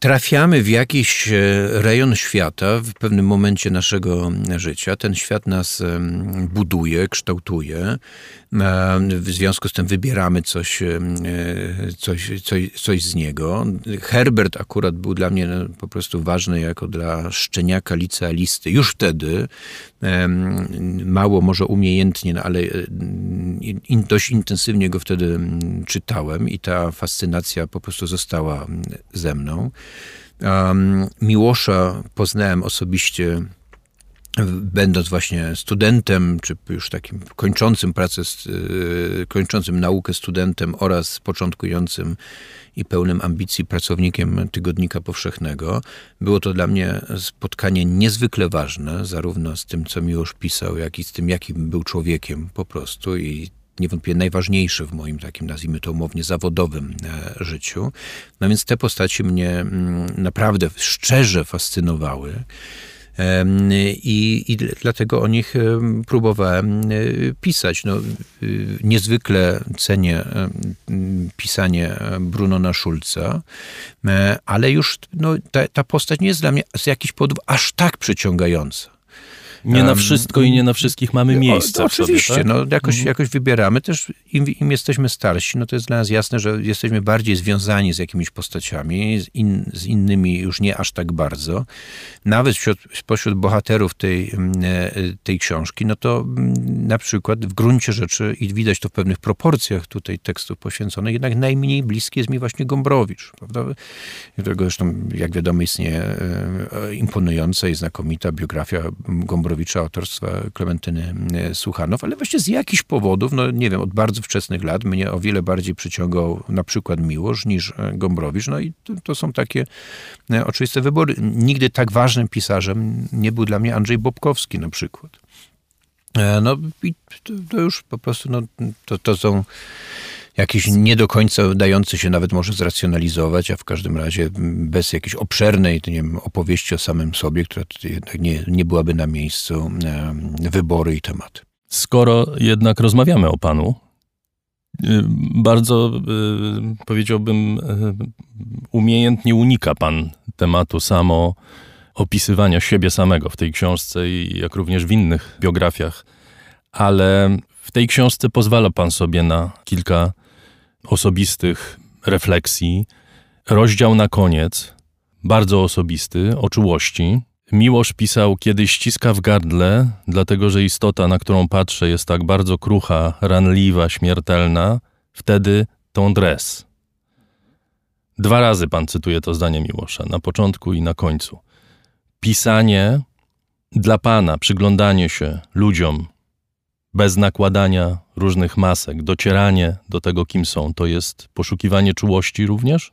trafiamy w jakiś e, rejon świata w pewnym momencie naszego życia. Ten świat nas buduje, kształtuje. E, W związku z tym wybieramy coś, e, coś, coś, coś z niego. Herbert akurat był dla mnie no, po prostu ważny jako dla szczeniaka licealisty. Już wtedy mało może umiejętnie, no, ale dość intensywnie go wtedy czytałem i ta fascynacja po prostu została ze mną. Miłosza poznałem osobiście będąc właśnie studentem, czy już takim kończącym pracę, y, kończącym naukę studentem oraz początkującym i pełnym ambicji pracownikiem Tygodnika Powszechnego. Było to dla mnie spotkanie niezwykle ważne, zarówno z tym, co Miłosz pisał, jak i z tym, jakim był człowiekiem po prostu i niewątpliwie najważniejsze w moim takim, nazwijmy to umownie, zawodowym e, życiu. No więc te postaci mnie mm, naprawdę szczerze fascynowały. I, I dl- dlatego o nich em, próbowałem e, pisać. No, y, niezwykle cenię pisanie Brunona Schulza, e, ale już no, ta, ta postać nie jest dla mnie z jakichś powodów aż tak przyciągająca. Nie na wszystko i nie na wszystkich mamy miejsce O, w sobie, oczywiście, tak? no, jakoś, jakoś wybieramy. Też im, im jesteśmy starsi, no to jest dla nas jasne, że jesteśmy bardziej związani z jakimiś postaciami, z, in, z innymi już nie aż tak bardzo. Nawet wśród, spośród bohaterów tej, mm, e, tej książki, no to mm, na przykład w gruncie rzeczy, i widać to w pewnych proporcjach tutaj tekstów poświęconych, jednak najmniej bliski jest mi właśnie Gombrowicz, prawda? Którego zresztą, jak wiadomo, istnieje e, imponująca i znakomita biografia Gombrowicza autorstwa Klementyny e, Suchanow, ale właśnie z jakichś powodów, no nie wiem, od bardzo wczesnych lat mnie o wiele bardziej przyciągał na przykład Miłosz niż e, Gombrowicz, no i to, to są takie e, oczywiste wybory. Nigdy tak ważnym pisarzem nie był dla mnie Andrzej Bobkowski na przykład. No i to, to już po prostu, no, to, to są jakieś nie do końca dające się nawet może zracjonalizować, a w każdym razie bez jakiejś obszernej nie wiem, opowieści o samym sobie, która jednak nie, nie byłaby na miejscu, wybory i tematy. Skoro jednak rozmawiamy o panu, y, bardzo y, powiedziałbym y, umiejętnie unika pan tematu samo opisywania siebie samego w tej książce jak również w innych biografiach, ale w tej książce pozwala pan sobie na kilka osobistych refleksji. Rozdział na koniec, bardzo osobisty, o czułości. Miłosz pisał, kiedy ściska w gardle, dlatego że istota, na którą patrzę, jest tak bardzo krucha, ranliwa, śmiertelna, wtedy tendresse. Dwa razy pan cytuje to zdanie Miłosza, na początku i na końcu. Pisanie dla pana, przyglądanie się ludziom, bez nakładania różnych masek, docieranie do tego, kim są, to jest poszukiwanie czułości również?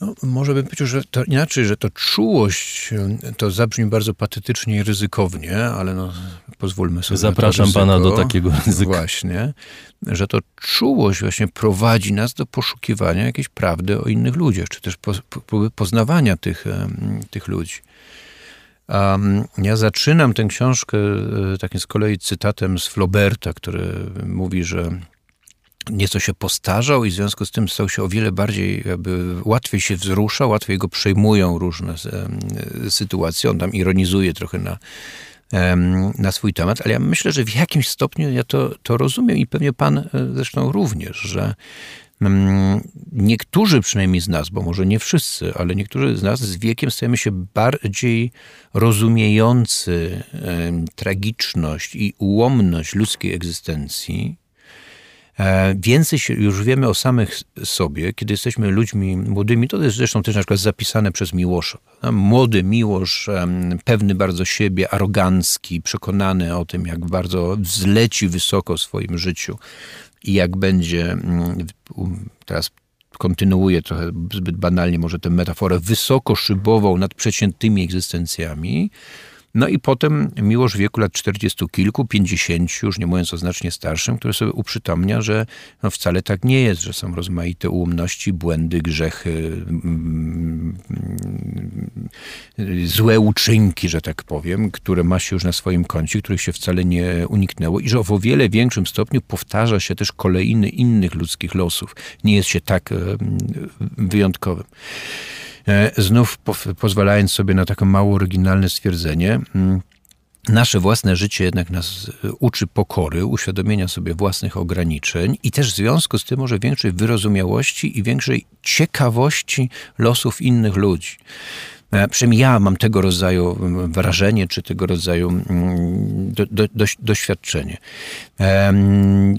No, może bym powiedział, że to inaczej, że to czułość to zabrzmi bardzo patetycznie i ryzykownie, ale no, pozwólmy sobie. Zapraszam ryzyko, pana do takiego ryzyka. Właśnie, że to czułość właśnie prowadzi nas do poszukiwania jakiejś prawdy o innych ludziach, czy też próby poznawania tych, tych ludzi. Ja zaczynam tę książkę e, takim z kolei cytatem z Flauberta, który mówi, że nieco się postarzał i w związku z tym stał się o wiele bardziej, jakby łatwiej się wzrusza, łatwiej go przejmują różne sytuacje. On tam ironizuje trochę na, na swój temat, ale ja myślę, że w jakimś stopniu ja to, to rozumiem i pewnie pan e, zresztą również, że niektórzy przynajmniej z nas, bo może nie wszyscy, ale niektórzy z nas z wiekiem stajemy się bardziej rozumiejący tragiczność i ułomność ludzkiej egzystencji E, więcej się już wiemy o samych sobie, kiedy jesteśmy ludźmi młodymi. To jest zresztą też na przykład zapisane przez Miłosza. Młody Miłosz, pewny bardzo siebie, arogancki, przekonany o tym, jak bardzo wzleci wysoko w swoim życiu i jak będzie, mm, teraz kontynuuję trochę zbyt banalnie może tę metaforę, wysoko szybował nad przeciętnymi egzystencjami, no i potem miłość wieku lat czterdziestu kilku, pięćdziesięciu, już nie mówiąc o znacznie starszym, który sobie uprzytomnia, że no wcale tak nie jest, że są rozmaite ułomności, błędy, grzechy, mm, złe uczynki, że tak powiem, które ma się już na swoim koncie, których się wcale nie uniknęło i że o wiele większym stopniu powtarza się też kolejny innych ludzkich losów. Nie jest się tak wyjątkowym. E, znów po, pozwalając sobie na takie mało oryginalne stwierdzenie, mm, nasze własne życie jednak nas e, uczy pokory, uświadomienia sobie własnych ograniczeń i też w związku z tym może większej wyrozumiałości i większej ciekawości losów innych ludzi. E, przynajmniej ja mam tego rodzaju mm, wrażenie, czy tego rodzaju mm, do, do, do, doświadczenie.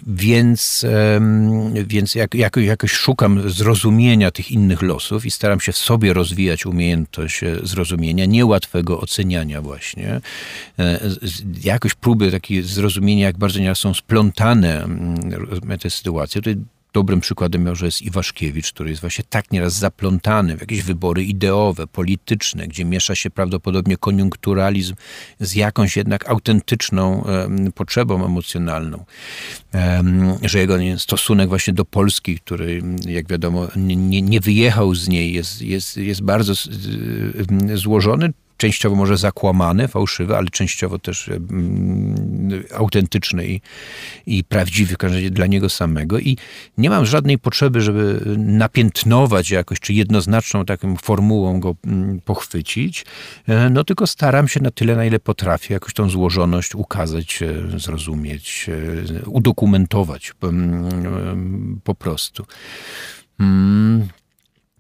Więc, więc jak, jak, jakoś szukam zrozumienia tych innych losów i staram się w sobie rozwijać umiejętność e, zrozumienia, niełatwego oceniania właśnie. E, jakoś próby takiego zrozumienia, jak bardzo są splątane mm, te sytuacje. Dobrym przykładem może jest Iwaszkiewicz, który jest właśnie tak nieraz zaplątany w jakieś wybory ideowe, polityczne, gdzie miesza się prawdopodobnie koniunkturalizm z jakąś jednak autentyczną um, potrzebą emocjonalną. Um, że jego stosunek właśnie do Polski, który jak wiadomo nie, nie wyjechał z niej, jest, jest, jest bardzo złożony, częściowo może zakłamane, fałszywe, ale częściowo też mm, autentyczne i, i prawdziwe dla niego samego. I nie mam żadnej potrzeby, żeby napiętnować jakoś, czy jednoznaczną taką formułą go mm, pochwycić, e, no tylko staram się na tyle, na ile potrafię, jakoś tą złożoność ukazać, e, zrozumieć, e, udokumentować mm, po prostu.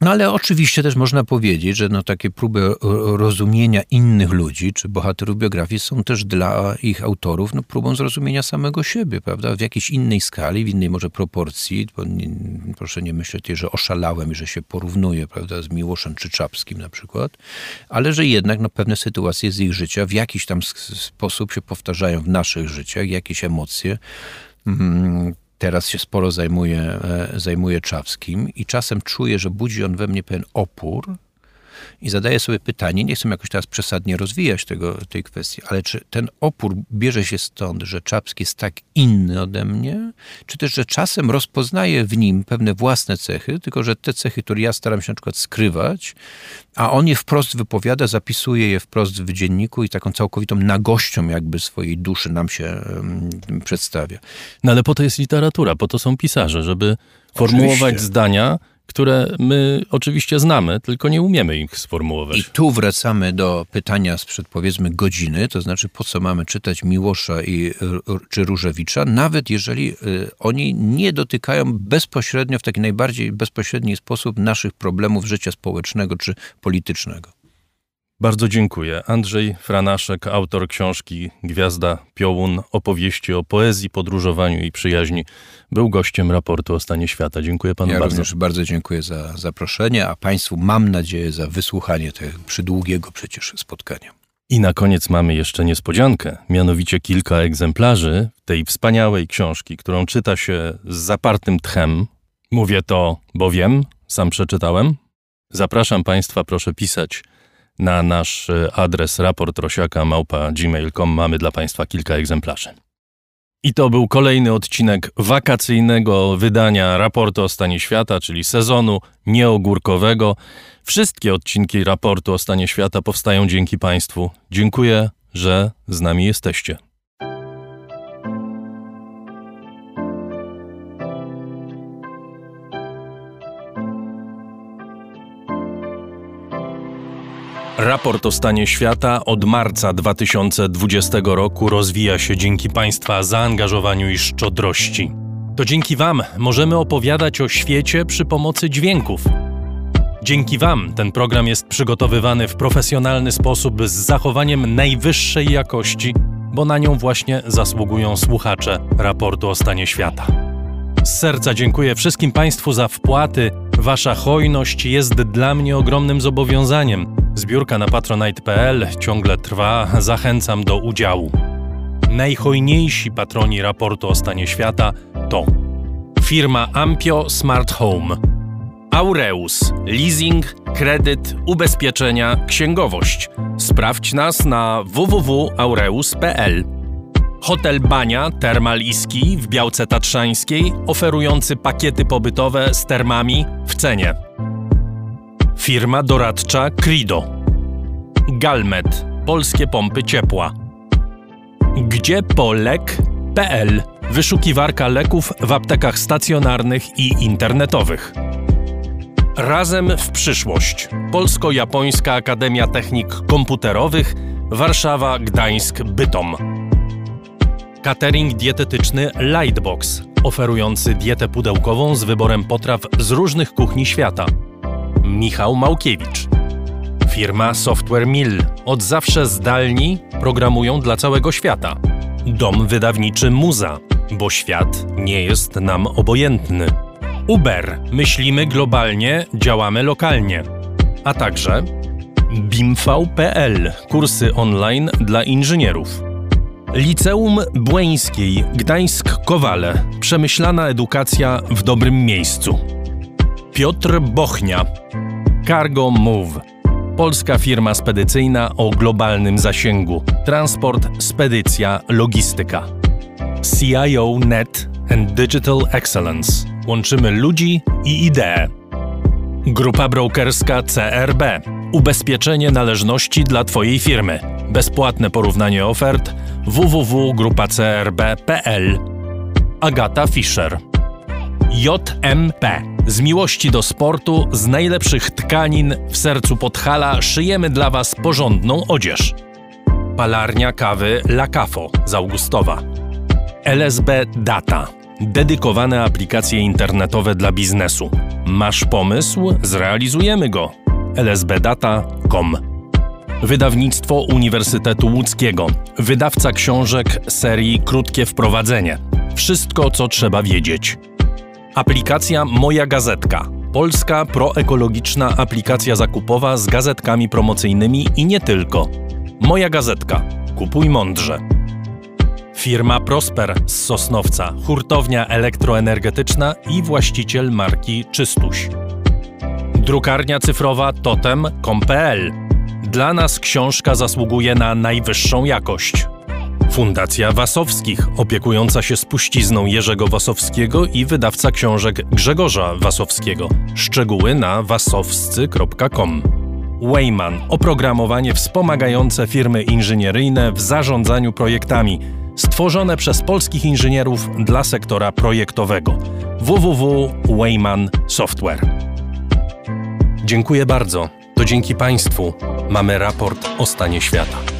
No ale oczywiście też można powiedzieć, że no takie próby rozumienia innych ludzi, czy bohaterów biografii są też dla ich autorów no próbą zrozumienia samego siebie, prawda? W jakiejś innej skali, w innej może proporcji. Nie, proszę nie myśleć, że oszalałem i że się porównuje, prawda, z Miłoszem czy Czapskim na przykład, ale że jednak no, pewne sytuacje z ich życia w jakiś tam sposób się powtarzają w naszych życiach, jakieś emocje mm, teraz się sporo zajmuje, e, zajmuje Czawskim i czasem czuję, że budzi on we mnie pewien opór, i zadaję sobie pytanie, nie chcę jakoś teraz przesadnie rozwijać tego, tej kwestii, ale czy ten opór bierze się stąd, że Czapski jest tak inny ode mnie, czy też, że czasem rozpoznaję w nim pewne własne cechy, tylko że te cechy, które ja staram się na przykład skrywać, a on je wprost wypowiada, zapisuje je wprost w dzienniku i taką całkowitą nagością jakby swojej duszy nam się um, przedstawia. No ale po to jest literatura, po to są pisarze, żeby formułować Oczywiście. zdania, które my oczywiście znamy, tylko nie umiemy ich sformułować. I tu wracamy do pytania sprzed powiedzmy godziny, to znaczy po co mamy czytać Miłosza i, czy Różewicza, nawet jeżeli y, oni nie dotykają bezpośrednio, w taki najbardziej bezpośredni sposób naszych problemów życia społecznego czy politycznego. Bardzo dziękuję. Andrzej Franaszek, autor książki Gwiazda Piołun, opowieści o poezji, podróżowaniu i przyjaźni, był gościem raportu o stanie świata. Dziękuję panu ja bardzo. również bardzo dziękuję za zaproszenie, a państwu mam nadzieję za wysłuchanie tego przydługiego przecież spotkania. I na koniec mamy jeszcze niespodziankę, mianowicie kilka egzemplarzy tej wspaniałej książki, którą czyta się z zapartym tchem. Mówię to, bo wiem, sam przeczytałem, Zapraszam Państwa, proszę pisać na nasz e, adres raportrosiaka.gmail.com. Mamy dla Państwa kilka egzemplarzy. I to był kolejny odcinek wakacyjnego wydania raportu o stanie świata, czyli sezonu nieogórkowego. Wszystkie odcinki raportu o stanie świata powstają dzięki Państwu. Dziękuję, że z nami jesteście. Raport o stanie świata od marca 2020 roku rozwija się dzięki Państwa zaangażowaniu i szczodrości. To dzięki Wam możemy opowiadać o świecie przy pomocy dźwięków. Dzięki Wam ten program jest przygotowywany w profesjonalny sposób z zachowaniem najwyższej jakości, bo na nią właśnie zasługują słuchacze raportu o stanie świata. Z serca dziękuję wszystkim Państwu za wpłaty. Wasza hojność jest dla mnie ogromnym zobowiązaniem. Zbiórka na patronite.pl ciągle trwa, zachęcam do udziału. Najhojniejsi patroni raportu o stanie świata to firma Ampio Smart Home, Aureus, leasing, kredyt, ubezpieczenia, księgowość. Sprawdź nas na www.aureus.pl. Hotel Bania Termal Iski w Białce Tatrzańskiej, oferujący pakiety pobytowe z termami w cenie. Firma doradcza Crido. Galmet. Polskie pompy ciepła. Gdzie polek.pl. Wyszukiwarka leków w aptekach stacjonarnych i internetowych. Razem w przyszłość. Polsko-Japońska Akademia Technik Komputerowych, Warszawa, Gdańsk, Bytom. Catering dietetyczny Lightbox, oferujący dietę pudełkową z wyborem potraw z różnych kuchni świata. Michał Małkiewicz. Firma Software Mill. Od zawsze zdalni programują dla całego świata. Dom wydawniczy Muza, bo świat nie jest nam obojętny. Uber. Myślimy globalnie, działamy lokalnie. A także BIMV.pl. Kursy online dla inżynierów. Liceum Błeńskiej Gdańsk-Kowale. Przemyślana edukacja w dobrym miejscu. Piotr Bochnia. Cargo Move. Polska firma spedycyjna o globalnym zasięgu. Transport, spedycja, logistyka. CIO Net and Digital Excellence. Łączymy ludzi i idee. Grupa brokerska CRB. Ubezpieczenie należności dla Twojej firmy. Bezpłatne porównanie ofert www.grupacrb.pl. Agata Fischer. JMP. Z miłości do sportu, z najlepszych tkanin w sercu Podhala szyjemy dla Was porządną odzież. Palarnia kawy La Cafo z Augustowa. LSB Data. Dedykowane aplikacje internetowe dla biznesu. Masz pomysł? Zrealizujemy go. lsbdata.com Wydawnictwo Uniwersytetu Łódzkiego. Wydawca książek serii Krótkie Wprowadzenie. Wszystko, co trzeba wiedzieć. Aplikacja Moja Gazetka. Polska proekologiczna aplikacja zakupowa z gazetkami promocyjnymi i nie tylko. Moja Gazetka. Kupuj mądrze. Firma Prosper z Sosnowca, hurtownia elektroenergetyczna i właściciel marki Czystuś. Drukarnia cyfrowa totem.com.pl. Dla nas książka zasługuje na najwyższą jakość. Fundacja Wasowskich, opiekująca się spuścizną Jerzego Wasowskiego i wydawca książek Grzegorza Wasowskiego. Szczegóły na wasowscy.com. Wayman oprogramowanie wspomagające firmy inżynieryjne w zarządzaniu projektami, stworzone przez polskich inżynierów dla sektora projektowego. www.wayman Software. Dziękuję bardzo. To dzięki Państwu mamy raport o stanie świata.